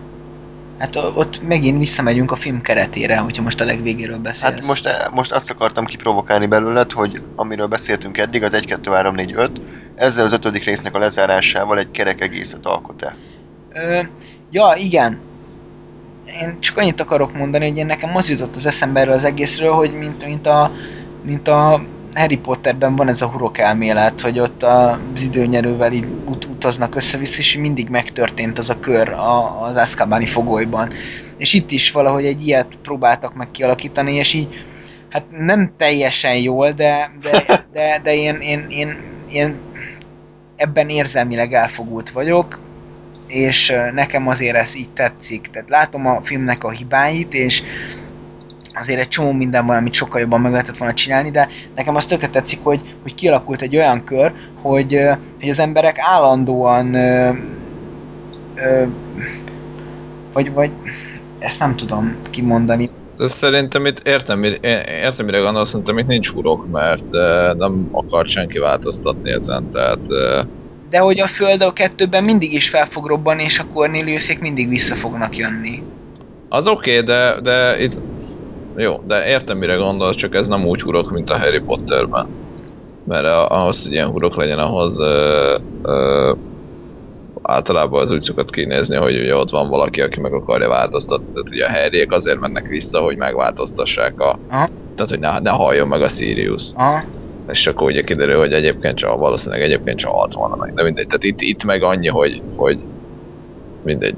Hát ott megint visszamegyünk a film keretére, hogyha most a legvégéről beszélsz. Hát most, most azt akartam kiprovokálni belőled, hogy amiről beszéltünk eddig, az 1, 2, 3, 4, 5, ezzel az ötödik résznek a lezárásával egy kerek egészet alkot-e. Ö, ja, igen. Én csak annyit akarok mondani, hogy én nekem az jutott az eszembe erről az egészről, hogy mint, mint, a, mint a Harry Potterben van ez a hurok elmélet, hogy ott az időnyerővel így ut- utaznak össze-vissza, és mindig megtörtént az a kör a, az Azkabani fogolyban. És itt is valahogy egy ilyet próbáltak meg kialakítani, és így hát nem teljesen jól, de, de, de, de én, én, én, én ebben érzelmileg elfogult vagyok, és nekem azért ez így tetszik. Tehát látom a filmnek a hibáit, és azért egy csomó minden van, amit sokkal jobban meg lehetett volna csinálni, de nekem az tökéletes tetszik, hogy, hogy kialakult egy olyan kör, hogy, hogy az emberek állandóan ö, ö, vagy, vagy ezt nem tudom kimondani. De szerintem itt értem, értem mire gondolsz, szerintem itt nincs hurok, mert nem akart senki változtatni ezen, tehát De hogy a Föld a kettőben mindig is fel fog robbanni, és a Corneliusék mindig vissza fognak jönni. az oké, okay, de, de itt jó, de értem mire gondolsz, csak ez nem úgy hurok, mint a Harry Potterben. Mert ahhoz, hogy ilyen hurok legyen, ahhoz uh, uh, általában az úgy szokott kinézni, hogy ugye ott van valaki, aki meg akarja változtatni. Tehát ugye a Harryek azért mennek vissza, hogy megváltoztassák a... Aha. Tehát, hogy ne, ne halljon meg a Sirius. Aha. És akkor ugye kiderül, hogy egyébként csak, valószínűleg egyébként csak halt volna meg. De mindegy, tehát itt, itt meg annyi, hogy, hogy mindegy.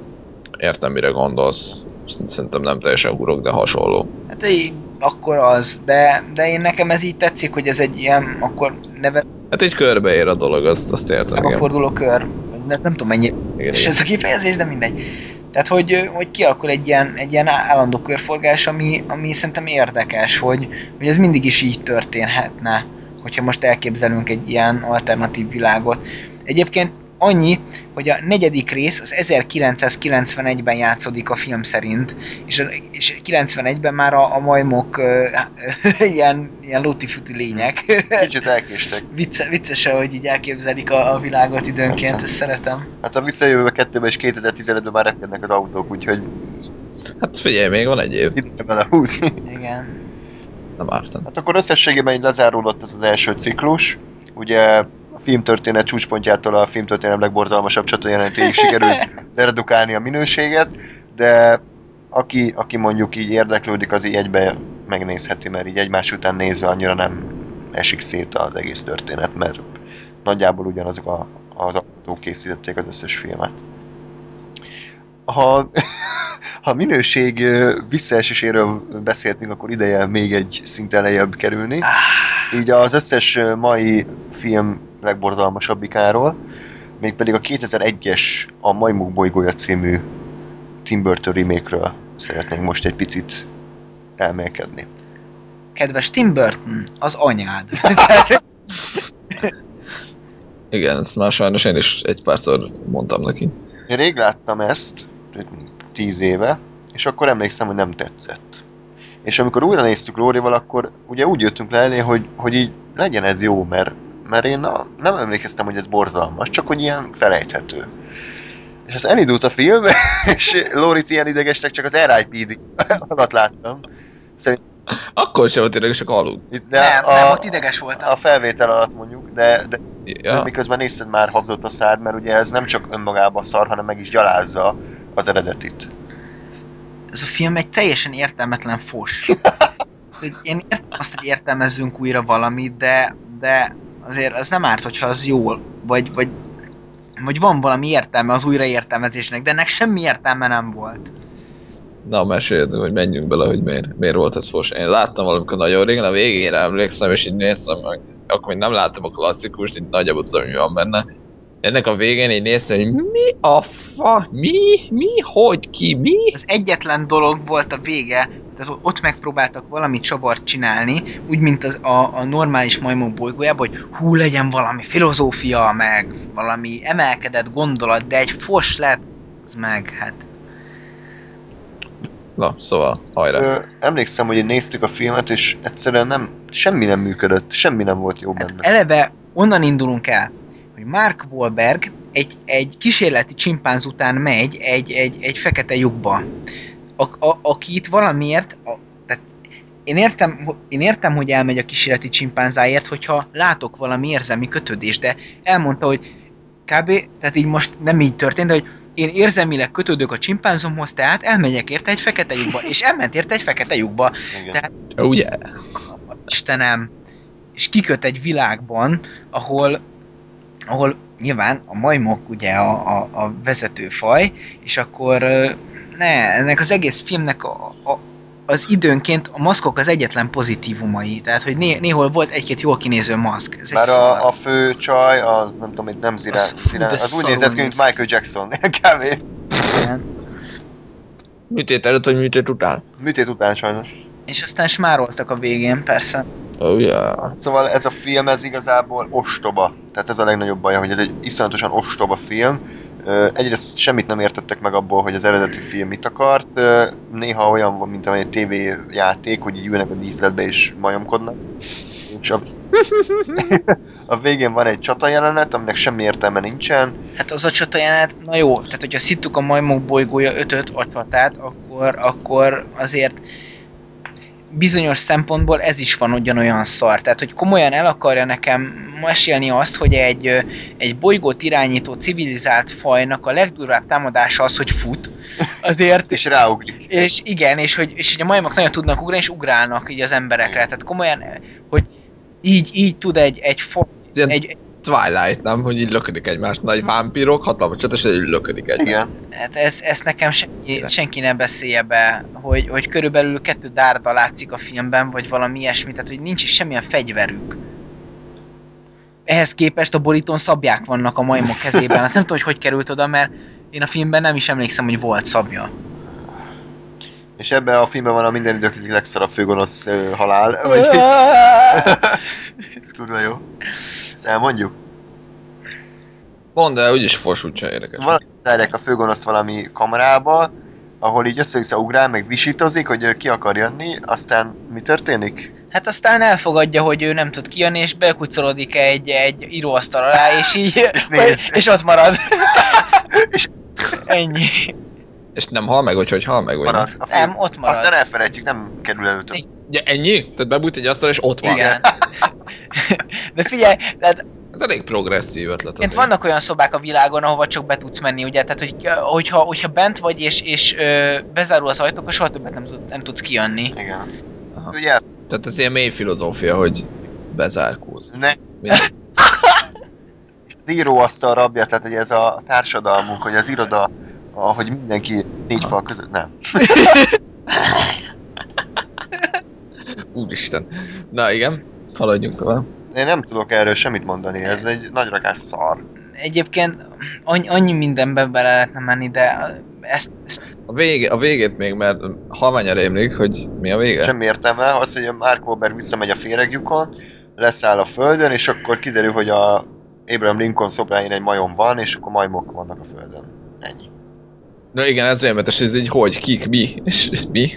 Értem, mire gondolsz. Szerintem nem teljesen hurok, de hasonló. Hát így, akkor az, de, de én nekem ez így tetszik, hogy ez egy ilyen, akkor neve Hát így körbeér a dolog, azt, azt értem, a igen. forduló kör. Nem, nem tudom mennyi igen, és igen. ez a kifejezés, de mindegy. Tehát, hogy, hogy kialakul egy ilyen, egy ilyen állandó körforgás, ami, ami szerintem érdekes, hogy, hogy ez mindig is így történhetne, hogyha most elképzelünk egy ilyen alternatív világot. Egyébként annyi, hogy a negyedik rész az 1991-ben játszódik a film szerint, és, a, és 91-ben már a, a majmok ö, ö, <laughs> ilyen, ilyen lótifuti lények. Kicsit elkéstek. <laughs> Vicce, vicces, hogy így elképzelik a, a világot időnként, Persze. ezt szeretem. Hát a visszajövőbe kettőben és 2015-ben már repkednek az autók, úgyhogy Hát figyelj, még van egy év. itt kell bele húzni. Igen. Nem ártam. Hát akkor összességében így lezáródott ez az első ciklus. Ugye a filmtörténet csúcspontjától a filmtörténet legborzalmasabb csatajelenetéig sikerült <laughs> redukálni a minőséget, de aki, aki mondjuk így érdeklődik, az így egybe megnézheti, mert így egymás után nézve annyira nem esik szét az egész történet, mert nagyjából ugyanazok a, az alkotók készítették az összes filmet. Ha, <laughs> ha minőség visszaeséséről beszéltünk, akkor ideje még egy szinten lejjebb kerülni. Így az összes mai film legborzalmasabbikáról, mégpedig a 2001-es A Majmok bolygója című Tim Burton remake-ről szeretnénk most egy picit elmélkedni. Kedves Tim Burton, az anyád. <laughs> Igen, ezt már sajnos én is egy párszor mondtam neki. Én rég láttam ezt, tíz éve, és akkor emlékszem, hogy nem tetszett. És amikor újra néztük Lórival, akkor ugye úgy jöttünk le elé, hogy, hogy így legyen ez jó, mert, mert én na, nem emlékeztem, hogy ez borzalmas, csak hogy ilyen felejthető. És az elindult a film, <laughs> és Lórit ilyen idegesnek csak az RIPD <laughs> alatt láttam. Szerintem Akkor sem volt tényleg, csak aludt. itt, de nem, a, nem, ott ideges voltam. a felvétel alatt mondjuk, de, de ja. Ja, miközben nézted már habdott a szád, mert ugye ez nem csak önmagában szar, hanem meg is gyalázza az eredetit. Ez a film egy teljesen értelmetlen fos. <laughs> Én értem azt, hogy értelmezzünk újra valamit, de, de azért az nem árt, hogyha az jól, vagy, vagy, vagy van valami értelme az újraértelmezésnek, de ennek semmi értelme nem volt. na meséljed, hogy menjünk bele, hogy miért, miért volt ez fos. Én láttam valamikor nagyon régen, a végére emlékszem, és így néztem, meg, akkor még nem láttam a klasszikust, így nagyjából tudom, mi van benne. Ennek a végén így néztem, hogy mi a fa, mi, mi, hogy, ki, mi? Az egyetlen dolog volt a vége, tehát ott megpróbáltak valami csavart csinálni, úgy, mint az, a, a normális majmok bolygójában, hogy hú, legyen valami filozófia, meg valami emelkedett gondolat, de egy fos lett, az meg, hát Na, szóval, hajrá. Ö, emlékszem, hogy néztük a filmet, és egyszerűen nem, semmi nem működött, semmi nem volt jó Hát benne. eleve onnan indulunk el, hogy Mark Wahlberg egy, egy kísérleti csimpánz után megy egy, egy, egy fekete lyukba, a, a, aki itt valamiért, a, tehát én értem, én értem, hogy elmegy a kísérleti csimpánzáért, hogyha látok valami érzelmi kötődést, de elmondta, hogy kb. tehát így most nem így történt, de hogy én érzelmileg kötődök a csimpánzomhoz, tehát elmegyek érte egy fekete lyukba, és elment érte egy fekete lyukba, Igen. tehát- Ugye? Istenem, és kiköt egy világban, ahol, ahol nyilván a majmok ugye a, a, a vezető faj, és akkor ne, ennek az egész filmnek a, a, az időnként a maszkok az egyetlen pozitívumai, tehát hogy né, néhol volt egy-két jól kinéző maszk. Ez Bár a, a fő csaj, a, nem tudom, egy nem zirá, Az- zirá, az úgy nézett ki, mint. Michael Jackson. <laughs> Igen. Műtét előtt, vagy műtét után? Műtét után sajnos. És aztán smároltak a végén, persze. Oh, yeah. Szóval ez a film, ez igazából ostoba. Tehát ez a legnagyobb baja, hogy ez egy iszonyatosan ostoba film. Egyrészt semmit nem értettek meg abból, hogy az eredeti film mit akart. Néha olyan van, mint egy tévéjáték, hogy így ülnek a díszletbe és majomkodnak. És a, <laughs> <laughs> a végén van egy csata jelenet, aminek semmi értelme nincsen. Hát az a csata jelenet, na jó, tehát hogyha szittuk a majmok bolygója ötöt a csatát, akkor, akkor azért bizonyos szempontból ez is van ugyanolyan szar. Tehát, hogy komolyan el akarja nekem mesélni azt, hogy egy, egy bolygót irányító civilizált fajnak a legdurvább támadása az, hogy fut. Azért, És ráugrik. és igen, és hogy, és hogy a majmok nagyon tudnak ugrani, és ugrálnak így az emberekre. Tehát komolyan, hogy így, így tud egy, egy, fo- ilyen egy, Twilight, nem? Hogy így löködik egymást. Nagy vámpírok, hatalmas csata, és így löködik egymást. Igen. Hát ez, ezt nekem senki, senki nem beszélje be, hogy, hogy körülbelül kettő dárda látszik a filmben, vagy valami ilyesmi, tehát hogy nincs is semmilyen fegyverük. Ehhez képest a borítón szabják vannak a majmok kezében. Azt nem tudom, hogy hogy került oda, mert én a filmben nem is emlékszem, hogy volt szabja. És ebben a filmben van a minden idők egyik legszarabb főgonosz ö, halál. Vagy... Ez kurva jó. Ezt elmondjuk? Mondd el, úgyis forsult se érdekes. Valami zárják a főgonoszt valami kamerába, ahol így össze-vissza ugrál, meg visítozik, hogy ki akar jönni, aztán mi történik? Hát aztán elfogadja, hogy ő nem tud kijönni, és bekucorodik egy, egy íróasztal alá, és így... <laughs> És néz. és ott marad. <laughs> És- Ennyi. És nem hal meg, hogy hogy hal meg, vagy Marad. nem? Nem, ott marad. Aztán elfelejtjük, nem kerül elő több. Ja, ennyi? Tehát bebújt egy asztal, és ott van. Igen. <laughs> De figyelj, tehát Ez elég progresszív ötlet azért. vannak olyan szobák a világon, ahova csak be tudsz menni, ugye? Tehát, hogy, hogyha, hogyha bent vagy és, és ö, bezárul az ajtó, akkor soha többet nem, tud, nem tudsz kijönni. Igen. Aha. Ugye, Tehát ez ilyen mély filozófia, hogy bezárkóz. ne, az <laughs> íróasztal rabja, tehát hogy ez a társadalmunk, hogy az iroda, ahogy mindenki négy fal között, nem. <laughs> Úristen. Na igen, haladjunk tovább. Én nem tudok erről semmit mondani, ez egy nagy rakás szar. Egyébként annyi, annyi mindenbe bele lehetne menni, de ezt, ezt A, vége, a végét még, mert halványra emlék, hogy mi a vége? Semmi értelme, az, hogy a Mark Wahlberg visszamegy a féregjukon, leszáll a földön, és akkor kiderül, hogy a Abraham Lincoln szobráin egy majom van, és akkor majmok vannak a földön. Ennyi. Na igen, ez rémetes, ez így hogy, kik, mi, és, és mi?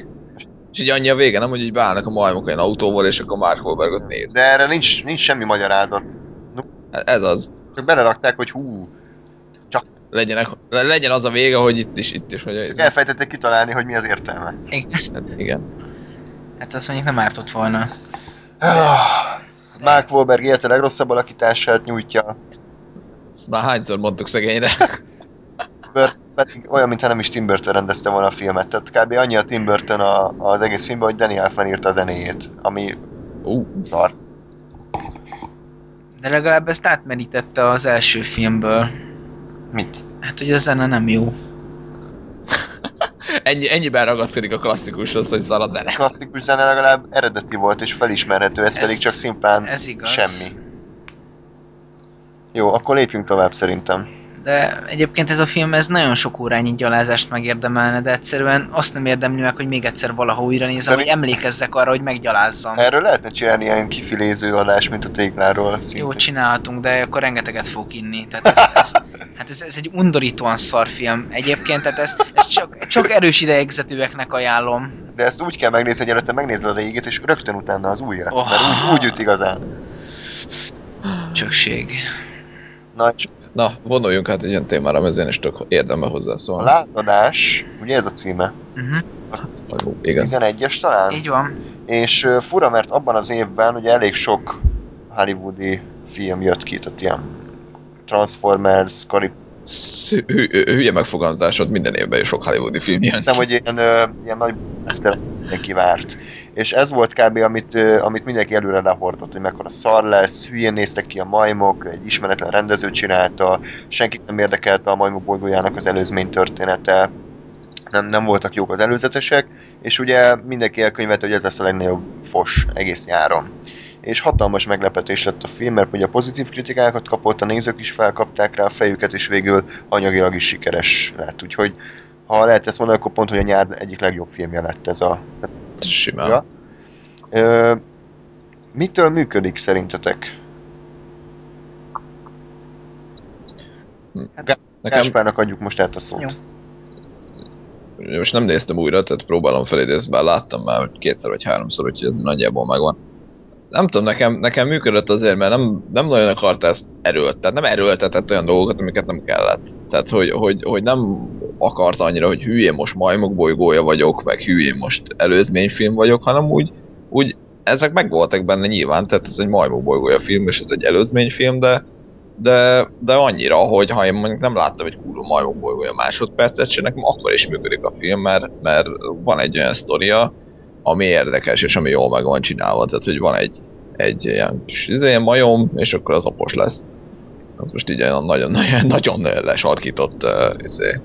És így annyi a vége, nem, hogy így beállnak a majmok olyan autóval, és akkor Mark Wahlbergot néz. De erre nincs, nincs semmi magyarázat. Ez az. Csak belerakták, hogy hú, Legyenek, le- legyen az a vége, hogy itt is, itt is, hogy ez. elfejtették kitalálni, hogy mi az értelme. Hát, igen. hát azt mondjuk nem ártott volna. Mark Wahlberg élete legrosszabb alakítását nyújtja, Ezt már hányszor mondtuk szegényre. Pedig olyan, mintha nem is Tim Burton rendezte volna a filmet. Tehát kb. annyi a Tim Burton a, az egész filmben, hogy Danny Elfman írta a zenéjét, ami Ú, szar. De legalább ezt átmerítette az első filmből. Mit? Hát, hogy a zene nem jó. <laughs> ennyi, ennyiben ragaszkodik a klasszikushoz, hogy szar a zene. klasszikus zene legalább eredeti volt és felismerhető, ez, Ez- pedig csak szimplán Ez igaz. semmi. Jó, akkor lépjünk tovább szerintem. De egyébként ez a film ez nagyon sok órányi gyalázást megérdemelne, de egyszerűen azt nem érdemli meg, hogy még egyszer valaha újra nézem, Szerint- hogy emlékezzek arra, hogy meggyalázzam. Erről lehetne csinálni ilyen kifiléző adás, mint a tégláról Jó, szintén. csinálhatunk, de akkor rengeteget fog inni. Tehát ez, ez, hát ez, ez egy undorítóan szar film egyébként, tehát ezt, ezt csak, csak erős idegzetűeknek ajánlom. De ezt úgy kell megnézni, hogy előtte megnézed a régit, és rögtön utána az újat. Oh. Mert úgy, úgy üt igazán. Csökség. Na, és Na, vonuljunk hát egy ilyen témára, mert én is tök érdembe a hozzászólni. lázadás, ugye ez a címe? Uh-huh. Igen. 11-es talán? Így van. És ö, fura, mert abban az évben ugye elég sok hollywoodi film jött ki, tehát ilyen Transformers, Karib... Hülye megfogalmazásod, minden évben is sok hollywoodi film jön. Nem, hogy ilyen, ilyen nagy ezt mindenki várt. És ez volt kb. amit, amit mindenki előre lehordott, hogy mekkora szar lesz, hülyén néztek ki a majmok, egy ismeretlen rendező csinálta, senkit nem érdekelte a majmok bolygójának az előzmény története, nem, nem voltak jók az előzetesek, és ugye mindenki elkönyvelte, hogy ez lesz a legnagyobb fos egész nyáron. És hatalmas meglepetés lett a film, mert ugye pozitív kritikákat kapott, a nézők is felkapták rá a fejüket, és végül anyagilag is sikeres lett. Úgyhogy ha lehet ezt mondani, akkor pont, hogy a nyár egyik legjobb filmje lett ez a... Simán. Ja. Ö, mitől működik szerintetek? Nekem, Gáspárnak adjuk most át a szót. Jó. most nem néztem újra, tehát próbálom felidézni, bár láttam már hogy kétszer vagy háromszor, úgyhogy ez nagyjából megvan. Nem tudom, nekem, nekem működött azért, mert nem, nem nagyon akart ezt erőlt, tehát nem erőltetett olyan dolgokat, amiket nem kellett. Tehát, hogy, hogy, hogy nem akart annyira, hogy hülyén most majmok bolygója vagyok, meg hülyén most előzményfilm vagyok, hanem úgy, úgy ezek meg voltak benne nyilván, tehát ez egy majmok bolygója film, és ez egy előzményfilm, de de, de annyira, hogy ha én mondjuk nem láttam egy kurva majmok bolygója másodpercet se, nekem akkor is működik a film, mert, mert van egy olyan sztoria, ami érdekes, és ami jól meg van csinálva, tehát hogy van egy, egy ilyen kis izé, majom, és akkor az apos lesz. Az most így nagyon, nagyon, <laughs> nagyon lesarkított izé.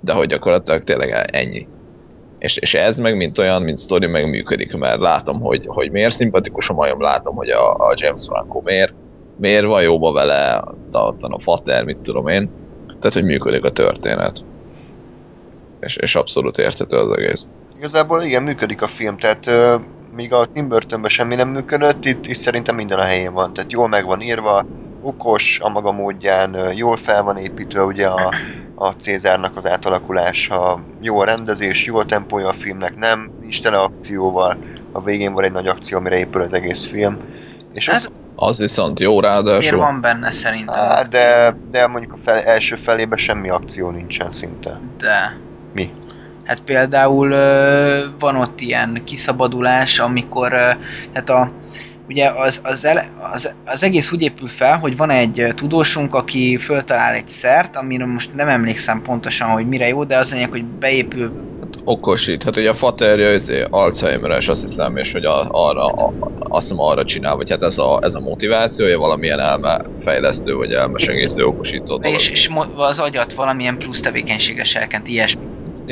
De hogy gyakorlatilag tényleg ennyi. És, és ez meg mint olyan, mint sztori meg működik, mert látom, hogy, hogy miért szimpatikus a majom, látom, hogy a, a James Franco miért, miért van jóba vele, a, a, a fater, mit tudom én. Tehát, hogy működik a történet. És, és abszolút érthető az egész. Igazából igen, működik a film, tehát ö, míg a Tim Burtonben semmi nem működött, itt, itt szerintem minden a helyén van. Tehát jól meg van írva, okos a maga módján, jól fel van építve ugye a, a Cézárnak az átalakulása, jó a rendezés, jó a tempója a filmnek, nem, nincs tele akcióval, a végén van egy nagy akció, amire épül az egész film. És Hát, az, Az viszont jó Miért ráadásul. van benne szerintem? á, de, de mondjuk a fel, első felében semmi akció nincsen szinte. De. Mi? Hát például van ott ilyen kiszabadulás, amikor ö, tehát a ugye az, az, ele, az, az egész úgy épül fel, hogy van egy tudósunk, aki föltalál egy szert, amiről most nem emlékszem pontosan, hogy mire jó, de az lényeg, hogy beépül okosít. Hát ugye a faterja izé, Alzheimer-es azt hiszem, és hogy a, arra, a, azt hiszem arra csinál, vagy hát ez a, ez a motivációja, valamilyen elmefejlesztő, vagy elmesegésztő okosító dolog. és, és az agyat valamilyen plusz tevékenységre serkent, ilyesmi.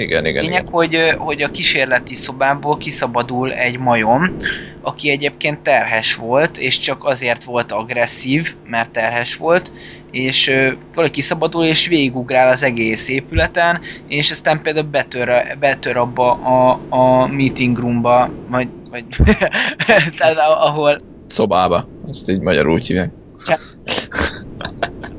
Igen, igen, Lényeg, igen. hogy, hogy a kísérleti szobából kiszabadul egy majom, aki egyébként terhes volt, és csak azért volt agresszív, mert terhes volt, és valahogy kiszabadul, és végigugrál az egész épületen, és aztán például betör, betör abba a, a meeting roomba, vagy, vagy <laughs> tehát ahol, Szobába. Ezt így magyarul hívják.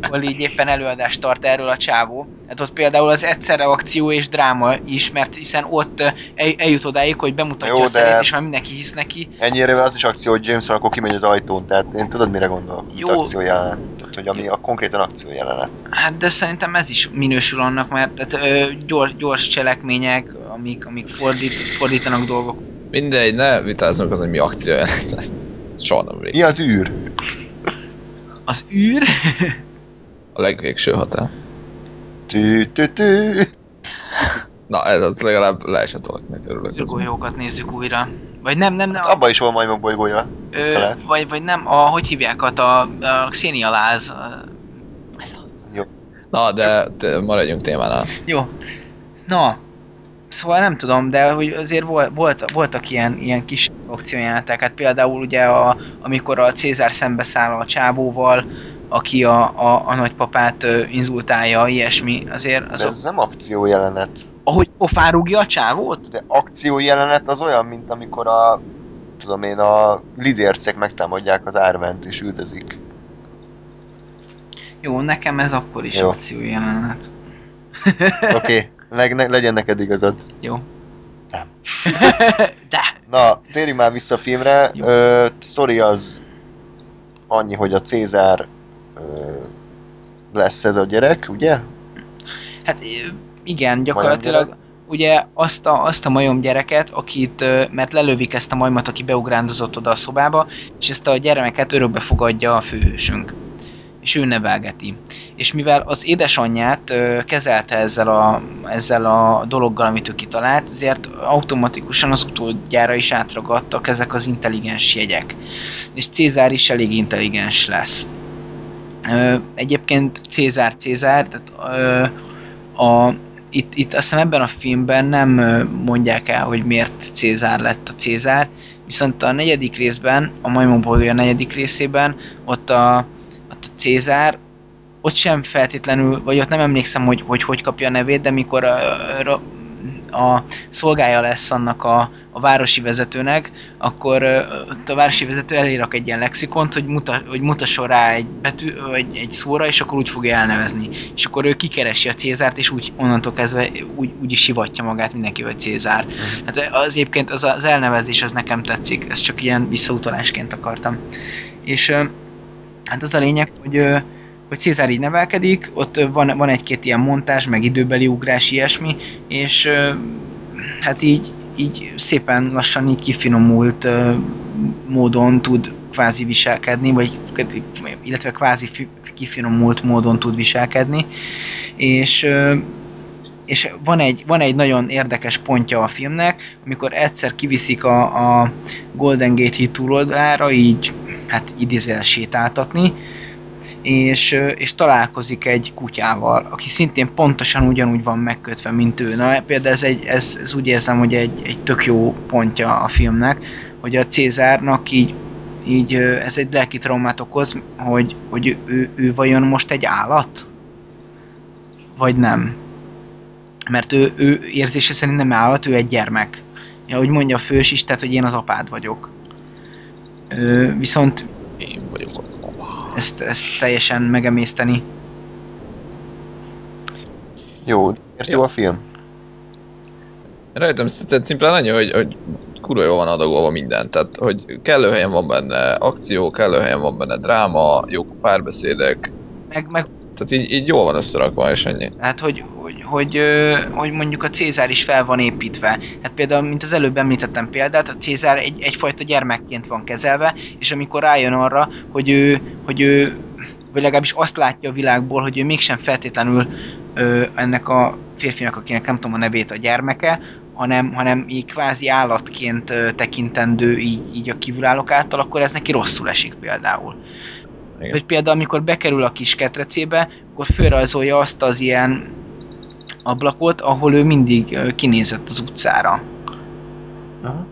Ahol így éppen előadást tart erről a csávó. Hát ott például az egyszerre akció és dráma is, mert hiszen ott el, eljut odáig, hogy bemutatja Jó, a szerét, és már mindenki hisz neki. Ennyire az is akció, hogy James akkor kimegy az ajtón, tehát én tudod mire gondolok, mint Jó. akció jelenet. Tehát, hogy ami a konkrétan akció jelenet. Hát de szerintem ez is minősül annak, mert tehát, ö, gyors, gyors cselekmények, amik, amik fordít, fordítanak dolgok. Mindegy, ne vitázzunk az, hogy mi akció jelent. Ezt soha nem vég. Mi az űr? Az űr? A legvégső határ. Tű, tű, tű. Na, ez az legalább leesett valakinek örülök. az. Golyókat nézzük újra. Vagy nem, nem, nem. Hát abban is van majmok bolygója. Ö, talán. vagy, vagy nem, a, hogy hívják ott a, a Xenia láz. A, Na, de te, maradjunk témánál. jó. Na, szóval nem tudom, de hogy azért volt, volt, voltak ilyen, ilyen kis akciójelenetek, hát például ugye a, amikor a Cézár szembeszáll a csábóval, aki a, a, a nagypapát inzultálja, ilyesmi, azért az De a, ez nem akció jelenet. ahogy pofán rúgja a csávót? De akció jelenet az olyan, mint amikor a tudom én, a lidércek megtámadják az árvent és üldözik. Jó, nekem ez akkor is Jó. akció jelenet. Oké, okay. Le, legyen neked igazad. Jó. Nem. <laughs> De! Na, térjünk már vissza a filmre. Jó. Ö, sztori az annyi, hogy a Cézár ö, lesz ez a gyerek, ugye? Hát igen, gyakorlatilag ugye azt a, azt a majom gyereket, akit, mert lelövik ezt a majmat, aki beugrándozott oda a szobába, és ezt a gyermeket örökbe fogadja a főhősünk. És ő nevelgeti. És mivel az édesanyját ö, kezelte ezzel a, ezzel a dologgal, amit ő kitalált, ezért automatikusan az utódjára is átragadtak ezek az intelligens jegyek. És Cézár is elég intelligens lesz. Ö, egyébként Cézár Cézár, tehát ö, a, itt, itt azt hiszem ebben a filmben nem mondják el, hogy miért Cézár lett a Cézár, viszont a negyedik részben, a Majmokból a negyedik részében, ott a, ott Cézár, ott sem feltétlenül, vagy ott nem emlékszem, hogy hogy, hogy kapja a nevét, de mikor a, a, a szolgája lesz annak a, a városi vezetőnek, akkor ott a városi vezető elérak egy ilyen lexikont, hogy, muta, hogy mutasson rá egy betű, vagy egy szóra, és akkor úgy fogja elnevezni. És akkor ő kikeresi a Cézárt, és úgy onnantól kezdve úgy, úgy is hivatja magát mindenki, hogy Cézár. Hát az egyébként az, az elnevezés az nekem tetszik, ezt csak ilyen visszautalásként akartam. És hát az a lényeg, hogy hogy Cézár így nevelkedik, ott van, van egy-két ilyen montázs, meg időbeli ugrás, ilyesmi, és hát így, így szépen lassan így kifinomult módon tud kvázi viselkedni, vagy illetve kvázi fi- kifinomult módon tud viselkedni, és és van egy, van egy nagyon érdekes pontja a filmnek, amikor egyszer kiviszik a, a Golden Gate híd túloldalára, így hát idézel sétáltatni, és, és találkozik egy kutyával, aki szintén pontosan ugyanúgy van megkötve, mint ő. Na, például ez, egy, ez, ez úgy érzem, hogy egy, egy tök jó pontja a filmnek, hogy a Cézárnak így, így ez egy lelki traumát okoz, hogy, hogy ő, ő vajon most egy állat? Vagy nem? Mert ő, ő érzése szerint nem állat, ő egy gyermek. Ja, hogy mondja a fős is, tehát hogy én az apád vagyok. Viszont Én vagyok az apa. ezt, ezt teljesen megemészteni. Jó, miért jó a film? Rajtam tehát szimplán annyi, hogy, hogy kurva jól van adagolva minden. Tehát, hogy kellő helyen van benne akció, kellő helyen van benne dráma, jók a párbeszédek. Meg, meg Tehát így, így jól van összerakva, és ennyi. hát, hogy, hogy, hogy, mondjuk a Cézár is fel van építve. Hát például, mint az előbb említettem példát, a Cézár egy, egyfajta gyermekként van kezelve, és amikor rájön arra, hogy ő, hogy ő vagy legalábbis azt látja a világból, hogy ő mégsem feltétlenül ö, ennek a férfinak, akinek nem tudom a nevét a gyermeke, hanem, hanem így kvázi állatként ö, tekintendő így, így a kívülállók által, akkor ez neki rosszul esik például. Igen. Hogy például amikor bekerül a kis ketrecébe, akkor fölrajzolja azt az ilyen ablakot, ahol ő mindig kinézett az utcára. Aha.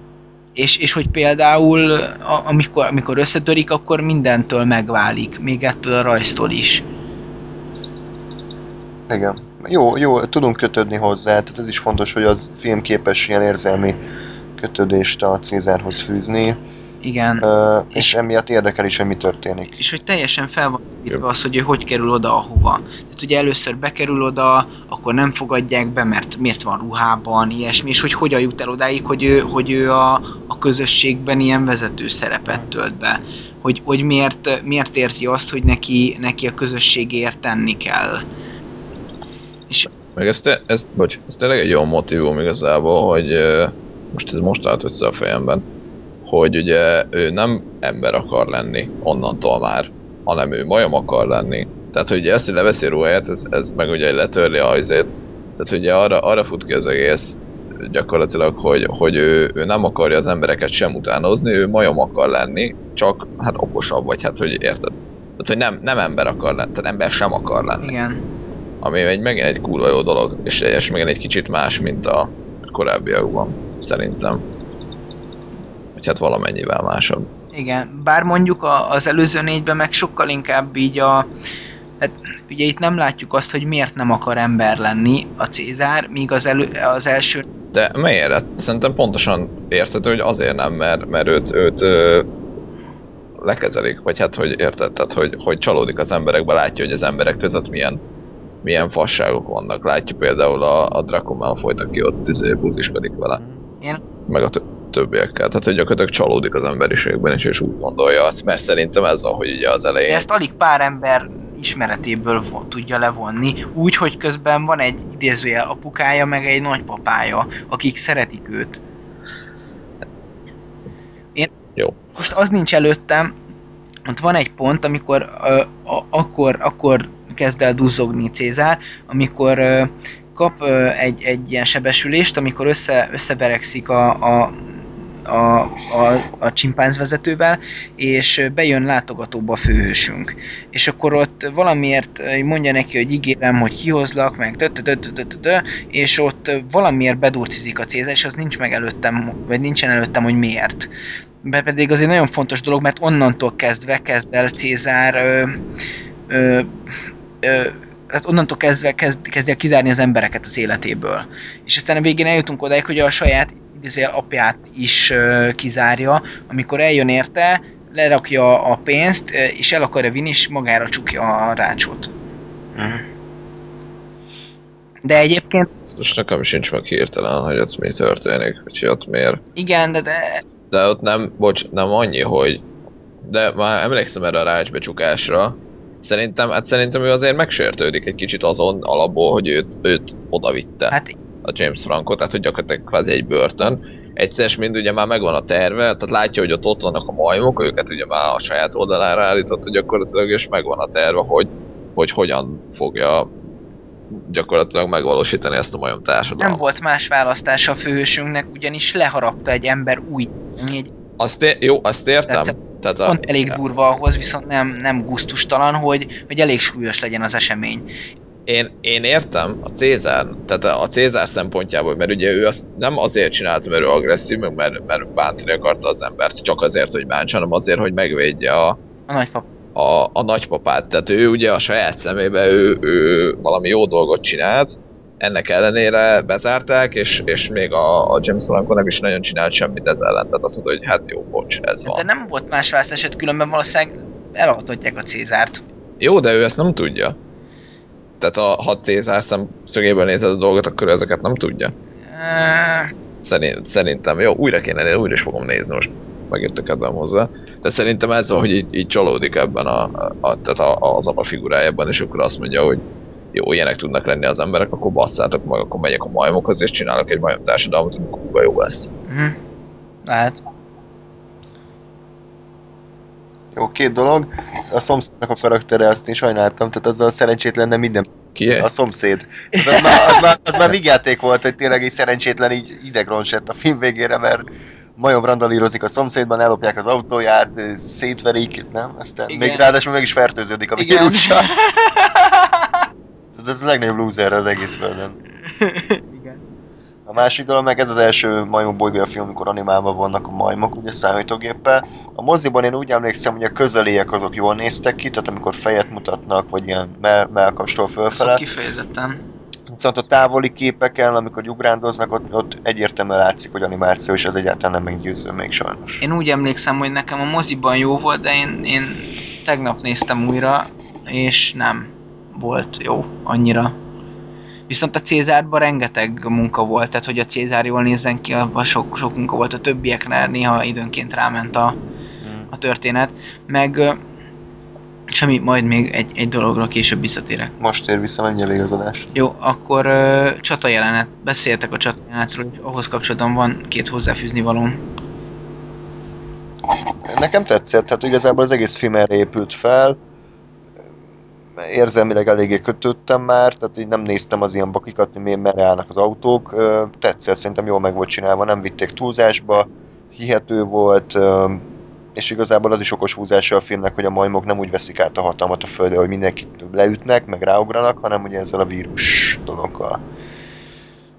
És, és hogy például a, amikor, amikor összetörik, akkor mindentől megválik, még ettől a rajztól is. Igen. Jó, jó, tudunk kötődni hozzá, tehát ez is fontos, hogy az film képes ilyen érzelmi kötődést a Cézárhoz fűzni, Igen. ö, és, És- emiatt érdekel is, hogy mi történik. és hogy teljesen fel van írva az, hogy ő hogy kerül oda, ahova. Tehát ugye először bekerül oda, akkor nem fogadják be, mert miért van ruhában, ilyesmi, és hogy hogyan jut el odáig, hogy ő, hogy ő a, a közösségben ilyen vezető szerepet tölt be. Hogy, hogy miért, miért érzi azt, hogy neki, neki a közösségért tenni kell. Meg ez, te, ez, bocs, ez tényleg egy jó motivum igazából, hogy most ez most állt össze a fejemben, hogy ugye ő nem ember akar lenni onnantól már, hanem ő majom akar lenni. Tehát, hogy ugye ezt, hogy leveszi ruháját, ez, ez meg ugye letörli a hajzét. Tehát ugye arra, arra fut ki az egész gyakorlatilag, hogy, hogy ő, ő nem akarja az embereket sem utánozni, ő majom akar lenni, csak hát okosabb vagy, hát hogy érted. Tehát, hogy nem, nem ember akar lenni, tehát ember sem akar lenni. Igen. Ami egy megint egy kurva jó dolog, és, és megint egy kicsit más, mint a korábbiakban, szerintem. Vagy hát valamennyivel másabb. Igen, bár mondjuk a, az előző négyben meg sokkal inkább így a... Hát ugye itt nem látjuk azt, hogy miért nem akar ember lenni a Cézár, míg az, elő, az első... De miért? Hát Szerintem pontosan érthető, hogy azért nem, mert, mert őt, őt ö, lekezelik, vagy hát hogy érted, tehát hogy, hogy csalódik az emberekbe, látja, hogy az emberek között milyen, milyen fasságok vannak. Látjuk például a, a Draco malfoy aki ott izé, buziskodik vele. Én meg a többiekkel. Tehát, hogy gyakorlatilag csalódik az emberiségben is, és úgy gondolja azt, mert szerintem ez a, hogy ugye az De elején... ezt alig pár ember ismeretéből tudja levonni, úgy, hogy közben van egy idézőjel apukája, meg egy nagypapája, akik szeretik őt. Én Jó. most az nincs előttem, ott van egy pont, amikor ö, a, akkor, akkor kezd el duzzogni Cézár, amikor ö, kap ö, egy, egy ilyen sebesülést, amikor össze, összeverekszik a, a a, a, a csimpánz vezetővel, és bejön látogatóba a főhősünk. És akkor ott valamiért mondja neki, hogy ígérem, hogy kihozlak, meg tö, tö, tö, tö, tö, tö, tö, és ott valamiért bedurcizik a Cézár, és az nincs meg előttem, vagy nincsen előttem, hogy miért. Be pedig az egy nagyon fontos dolog, mert onnantól kezdve kezd el Cézár ö, ö, ö, tehát onnantól kezdve kezd, kezdje el kizárni az embereket az életéből. És aztán a végén eljutunk odáig, hogy a saját idézőjel apját is kizárja, amikor eljön érte, lerakja a pénzt, és el akarja vinni, és magára csukja a rácsot. Mhm. De egyébként Most nekem sincs meg hirtelen, hogy ott mi történik, hogy ott miért. igen, de, de De ott nem, bocs, nem annyi, hogy... De már emlékszem erre a rácsbecsukásra. Szerintem, hát szerintem ő azért megsértődik egy kicsit azon alapból, hogy őt, őt odavitte hát a James Franco, tehát hogy gyakorlatilag kvázi egy börtön. Egyszer mind ugye már megvan a terve, tehát látja, hogy ott ott vannak a majmok, őket ugye már a saját oldalára állította gyakorlatilag, és megvan a terve, hogy, hogy hogyan fogja gyakorlatilag megvalósítani ezt a majom társadalmat. nem volt más választása a főhősünknek, ugyanis leharapta egy ember új. Egy Azt é- jó, azt értem. Tehát Tehát a, pont elég durva ahhoz, viszont nem, nem gusztustalan, hogy, hogy elég súlyos legyen az esemény. Én, én értem a Cézár, tehát a Cézár szempontjából, mert ugye ő azt nem azért csinálta, mert ő agresszív, meg mert, mert bántani akarta az embert, csak azért, hogy bántsa, hanem azért, hogy megvédje a, A nagypap. a, a nagypapát. Tehát ő ugye a saját szemébe ő, ő valami jó dolgot csinált, ennek ellenére bezárták, és, és még a, a James Franco nem is nagyon csinált semmit ez ellen. Tehát azt mondta, hogy hát jó, bocs, ez De van. nem volt más választás, különben valószínűleg elaltatják a Cézárt. Jó, de ő ezt nem tudja. Tehát a, ha Cézár szemszögéből nézed a dolgot, akkor ezeket nem tudja. Szerint, szerintem, jó, újra kéne újra is fogom nézni, most megjöttek kedvem hozzá. De szerintem ez van, hogy így, így csalódik ebben a, a, tehát a, az apa figurájában, és akkor azt mondja, hogy jó, ilyenek tudnak lenni az emberek, akkor basszátok meg, akkor megyek a majmokhoz, és csinálok egy majom társadalmat, kurva jó lesz. uh-huh. Lehet. Jó, két dolog. A szomszédnak a karaktere, azt én sajnáltam, tehát az a szerencsétlen nem minden. Ki? A szomszéd. Tehát Az már, az már, az már vigyáték volt, hogy tényleg egy szerencsétlen így idegronsett a film végére, mert majom randalírozik a szomszédban, ellopják az autóját, szétverik, nem? Aztán Igen. még ráadásul meg is fertőződik a Igen. vírussal. Tehát ez a legnagyobb loser az egész földön. <laughs> A másik dolog meg ez az első majmok bolygója film, amikor animálva vannak a majmok, ugye számítógéppel. A moziban én úgy emlékszem, hogy a közeléek azok jól néztek ki, tehát amikor fejet mutatnak, vagy ilyen mell- melkastól Azok fölfele. kifejezetten. Viszont a távoli képeken, amikor ugrándoznak, ott, ott egyértelműen látszik, hogy animáció, és ez egyáltalán nem meggyőző még sajnos. Én úgy emlékszem, hogy nekem a moziban jó volt, de én, én tegnap néztem újra, és nem volt jó annyira. Viszont a Cézárban rengeteg munka volt, tehát hogy a Cézár jól nézzen ki, abban sok, sok munka volt a többieknél, néha időnként ráment a, a történet. Meg semmi, majd még egy, egy dologra később visszatérek. Most ér vissza, mennyi elég az adás. Jó, akkor ö, csata jelenet. Beszéltek a csata jelenetről, hogy ahhoz kapcsolatban van két hozzáfűzni valóm. Nekem tetszett, hát igazából az egész film erre épült fel. Érzelmileg eléggé kötöttem már, tehát így nem néztem az ilyen bakikat, hogy miért merre állnak az autók. Tetszett, szerintem jól meg volt csinálva, nem vitték túlzásba, hihető volt, és igazából az is okos húzása a filmnek, hogy a majmok nem úgy veszik át a hatalmat a földre, hogy mindenkit leütnek, meg ráugranak, hanem ugye ezzel a vírus dologgal.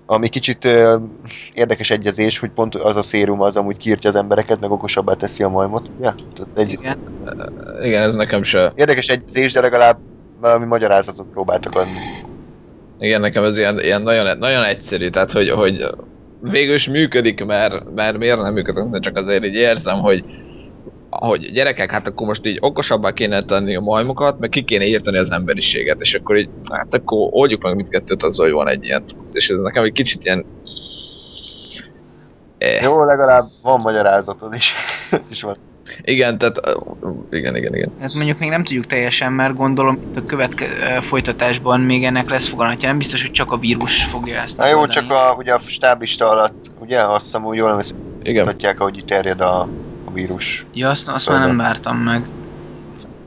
Ami kicsit ö, érdekes egyezés, hogy pont az a szérum az amúgy kiírtja az embereket, meg okosabbá teszi a majmot. Ja, tehát egy Igen. Igen, ez nekem se. érdekes egyezés, de legalább valami magyarázatot próbáltak adni. Igen, nekem ez ilyen, ilyen nagyon, nagyon egyszerű, tehát hogy, hogy végül is működik, mert, mert miért nem működik, de csak azért így érzem, hogy hogy gyerekek, hát akkor most így okosabbá kéne tenni a majmokat, meg ki kéne írtani az emberiséget, és akkor így, hát akkor oldjuk meg mindkettőt azzal, hogy van egy ilyen tudsz, és ez nekem egy kicsit ilyen... Eh. Jó, legalább van magyarázatod is. <laughs> Is van. Igen, tehát, igen, igen, igen. Hát mondjuk még nem tudjuk teljesen, mert gondolom a követke ö, folytatásban még ennek lesz foganatja. Nem biztos, hogy csak a vírus fogja ezt Na jó, csak a, ugye a stábista alatt, ugye azt hiszem úgy jól Igen, mutatják, ahogy itt terjed a, a vírus. Ja, azt, azt már nem vártam meg.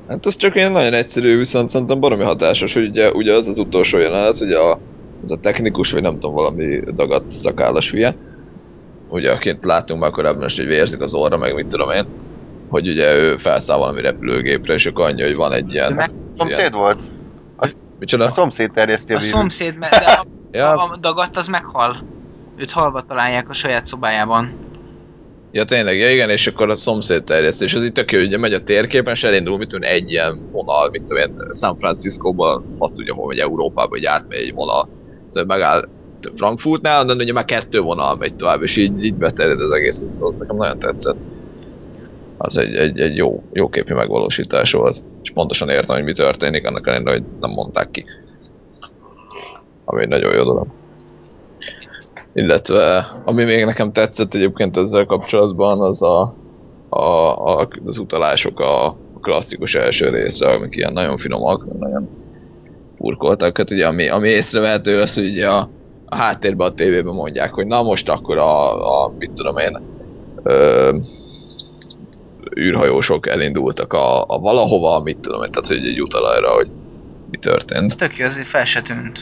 hát az csak ilyen nagyon egyszerű, viszont szerintem baromi hatásos, hogy ugye, ugye az az utolsó jelenet, hogy a, az a technikus, vagy nem tudom, valami dagadt szakállas hülye, ugye akit látunk már korábban is, hogy vérzik az orra, meg mit tudom én, hogy ugye ő felszáll valami repülőgépre, és akkor annyi, hogy van egy ilyen... Meg- Szomszéd volt? Micsoda? A szomszéd terjeszti a A vírus. szomszéd, de a, <laughs> Ja, a dagadt az meghal. Őt halva találják a saját szobájában. ja tényleg, ja igen, és akkor a szomszéd terjesztés, az itt tök jó, ugye megy a térképen, és elindul, mit tudom, egy ilyen vonal, mit tudom én, San Francisco-ba, azt tudja, hogy Európába, hogy átmegy egy vonal, tehát megáll Frankfurtnál, de ugye már kettő vonal megy tovább, és így, így beterjed az egész, az, az nekem nagyon tetszett. Az egy, egy, egy jó, jó képi megvalósítás volt, és pontosan értem, hogy mi történik, annak ellenére, hogy nem mondták ki. Ami egy nagyon jó dolog. Illetve, ami még nekem tetszett egyébként ezzel kapcsolatban, az a, a, a az utalások a, klasszikus első részre, amik ilyen nagyon finomak, nagyon purkoltak. Hát ugye, ami, ami észrevehető az, hogy ugye a, a háttérben a tévében mondják, hogy na most akkor a, a mit tudom én, ö, űrhajósok elindultak a, a valahova, mit tudom én, tehát hogy egy utal arra, hogy mi történt. Ez tök jó, azért fel se tűnt.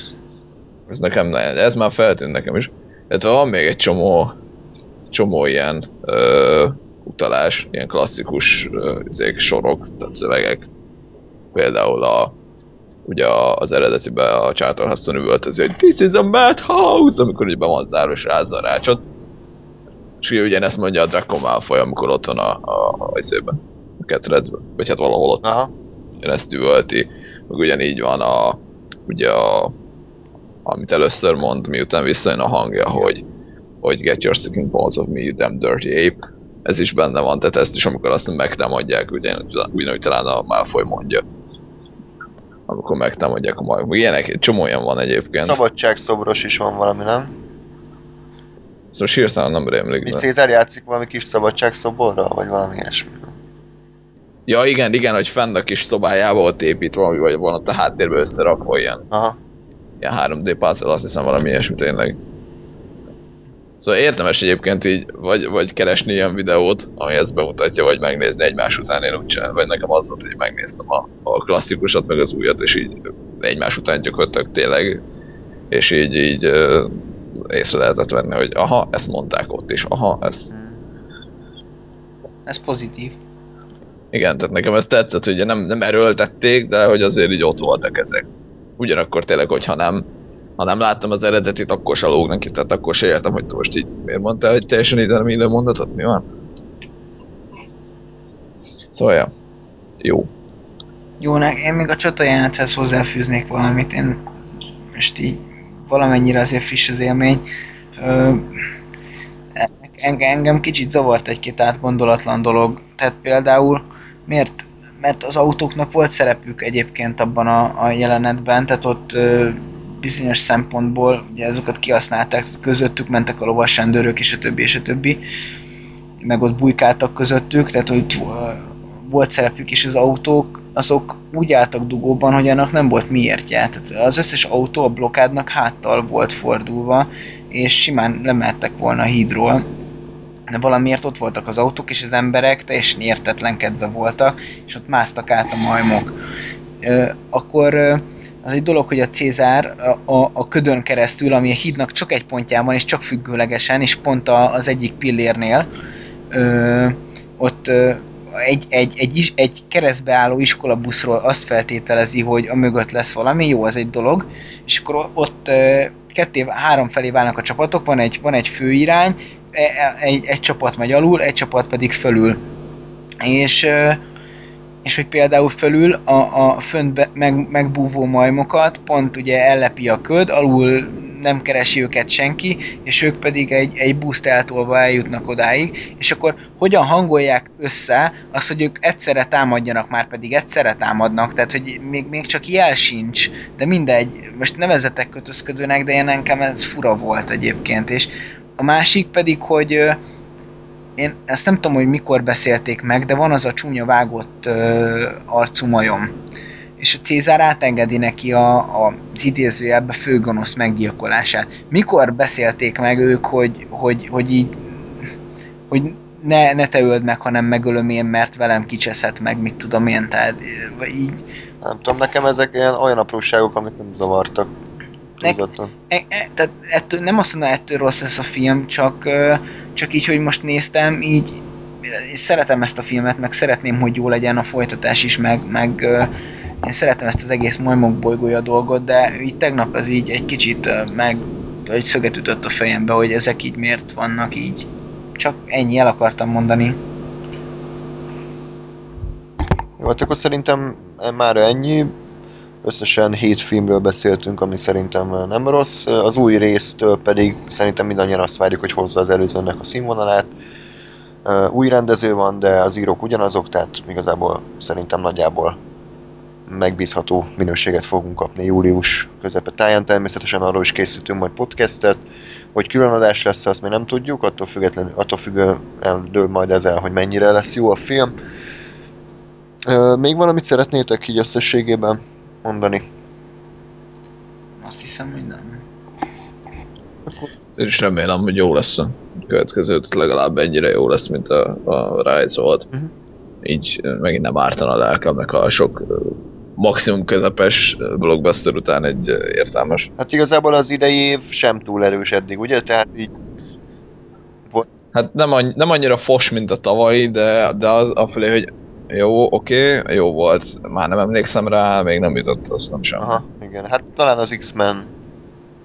Ez nekem ne, ez már feltűnt nekem is. Tehát van még egy csomó, csomó ilyen ö, utalás, ilyen klasszikus ö, izék, sorok, tehát szövegek. Például a, ugye az eredetiben a Charlton üvöltözi, hogy This is a madhouse, amikor ugye be van zárva és rázza a rácsot. És ugye ugyanezt mondja a Draco Malfoy, amikor ott van a, a, a, izében, a ketrecben, vagy hát valahol ott Aha. ugyanezt üvölti, meg ugyanígy van a, ugye a, amit először mond, miután visszajön a hangja, hogy, hogy get your sticking balls of me, you damn dirty ape. Ez is benne van, tehát ezt is, amikor azt megtámadják, ugyanúgy, ugyanúgy talán a Malfoy mondja. Amikor megtámadják a majmok. Ilyenek, csomó olyan van egyébként. Szabad... Szabadságszobros is van valami, nem? Ezt most hirtelen nem rémlik. Mi De... Cézár játszik valami kis szabadságszoborral, vagy valami ilyesmi. Ja igen, igen, hogy fenn a kis szobájába ott épít valami, vagy van ott a háttérben összerakva ilyen Aha. ilyen 3D puzzle, azt hiszem valami ilyesmi tényleg. Szóval érdemes egyébként így, vagy, vagy keresni ilyen videót, ami ezt bemutatja, vagy megnézni egymás után, én úgy csinálom, vagy nekem az volt, hogy megnéztem a, a klasszikusat, meg az újat, és így egymás után gyakorlatilag tényleg, és így, így észre lehetett venni, hogy aha, ezt mondták ott is, aha, ez. Ez pozitív. Igen, tehát nekem ez tetszett, hogy nem, nem erőltették, de hogy azért így ott voltak ezek. Ugyanakkor tényleg, hogyha nem, ha nem láttam az eredetit, akkor se lóg neki, tehát akkor se értem, hogy most így miért mondtál egy teljesen ide minden mondatot, mi van? Szóval, ja. Jó. Jó, én még a csatajelenethez hozzáfűznék valamit, én most így valamennyire azért friss az élmény. Ö, engem, kicsit zavart egy-két átgondolatlan dolog. Tehát például miért, mert az autóknak volt szerepük egyébként abban a, a jelenetben, tehát ott ö, bizonyos szempontból ugye azokat kihasználták, közöttük mentek a lovasrendőrök és a többi és a többi, meg ott bujkáltak közöttük, tehát hogy volt szerepük, és az autók azok úgy álltak dugóban, hogy annak nem volt miértje. Tehát az összes autó a blokádnak háttal volt fordulva, és simán lemehettek volna a hídról. De valamiért ott voltak az autók, és az emberek teljesen értetlenkedve voltak, és ott másztak át a majmok. Akkor az egy dolog, hogy a Cézár a, a, a ködön keresztül, ami a hídnak csak egy pontján van, és csak függőlegesen, és pont a, az egyik pillérnél, ö, ott ö, egy, egy, egy, egy keresztbe álló iskolabuszról azt feltételezi, hogy a mögött lesz valami, jó, az egy dolog, és akkor ott ketté, három felé válnak a csapatok, van egy, van egy főirány, e- e- egy, egy csapat megy alul, egy csapat pedig fölül. És, és hogy például fölül a, a fönt be, meg, megbúvó majmokat pont ugye ellepi a köd, alul nem keresi őket senki, és ők pedig egy, egy buszt eltolva eljutnak odáig, és akkor hogyan hangolják össze azt, hogy ők egyszerre támadjanak, már pedig egyszerre támadnak, tehát hogy még, még csak jel sincs, de mindegy, most nevezetek kötözködőnek, de én nekem ez fura volt egyébként, és a másik pedig, hogy én ezt nem tudom, hogy mikor beszélték meg, de van az a csúnya vágott ö, arcú majom. És a Cézár átengedi neki a, a, az idézőjelbe főgonosz meggyilkolását. Mikor beszélték meg ők, hogy, hogy, hogy így hogy ne, ne te öld meg, hanem megölöm én, mert velem kicseszhet meg, mit tudom én, tehát vagy így Nem tudom, nekem ezek ilyen olyan apróságok, amik nem zavartak. Nek-. E, e, tehát ettől, nem azt mondom, ettől rossz ez a film, csak, csak így, hogy most néztem, így én szeretem ezt a filmet, meg szeretném, hogy jó legyen a folytatás is, meg, meg én szeretem ezt az egész majmok bolygója dolgot, de így tegnap ez így egy kicsit meg egy szöget ütött a fejembe, hogy ezek így miért vannak így. Csak ennyi el akartam mondani. Jó, hát akkor szerintem már ennyi. Összesen 7 filmről beszéltünk, ami szerintem nem rossz. Az új résztől pedig szerintem mindannyian azt várjuk, hogy hozza az előzőnek a színvonalát. Új rendező van, de az írók ugyanazok, tehát igazából szerintem nagyjából megbízható minőséget fogunk kapni július közepe táján. Természetesen arról is készítünk majd podcastet, hogy különadás lesz, azt még nem tudjuk, attól függetlenül, attól függően dől majd ez el, hogy mennyire lesz jó a film. Még valamit szeretnétek így összességében mondani? Azt hiszem, hogy nem. Én is remélem, hogy jó lesz a következő, legalább ennyire jó lesz, mint a, a Rise volt. Mhm. Így megint nem ártana a lelkemnek, ha sok maximum közepes blockbuster után egy értelmes. Hát igazából az idei év sem túl erős eddig, ugye? Tehát így Hát nem, annyi, nem annyira fos, mint a tavalyi, de, de az afelé, hogy jó, oké, okay, jó volt, már nem emlékszem rá, még nem jutott, azt nem sem. Aha, igen. Hát talán az X-Men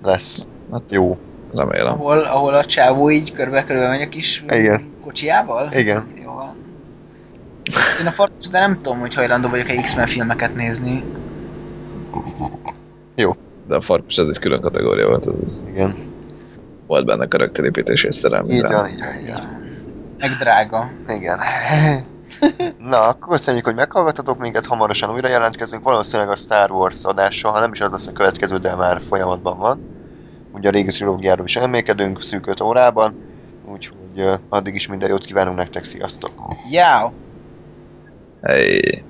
lesz Hát jó. remélem. Ahol, ahol a csávó így körbe-körbe megy a kis Igen. kocsiával? Igen. Jó van. Én a farkas, de nem tudom, hogy hajlandó vagyok egy X-Men filmeket nézni. De a farkas ez egy külön kategória volt, ez Igen. volt benne karakterépítés és szerelmi Így van, így van, így van. Meg drága. Igen. <laughs> Na, akkor köszönjük, hogy meghallgatatok minket, hamarosan újra jelentkezünk, valószínűleg a Star Wars adással, ha nem is az lesz a következő, de már folyamatban van. Ugye a régi trilógiáról is elmékedünk szűk 5 órában, úgyhogy addig is minden jót kívánunk nektek, sziasztok! Jáó! 诶、哎，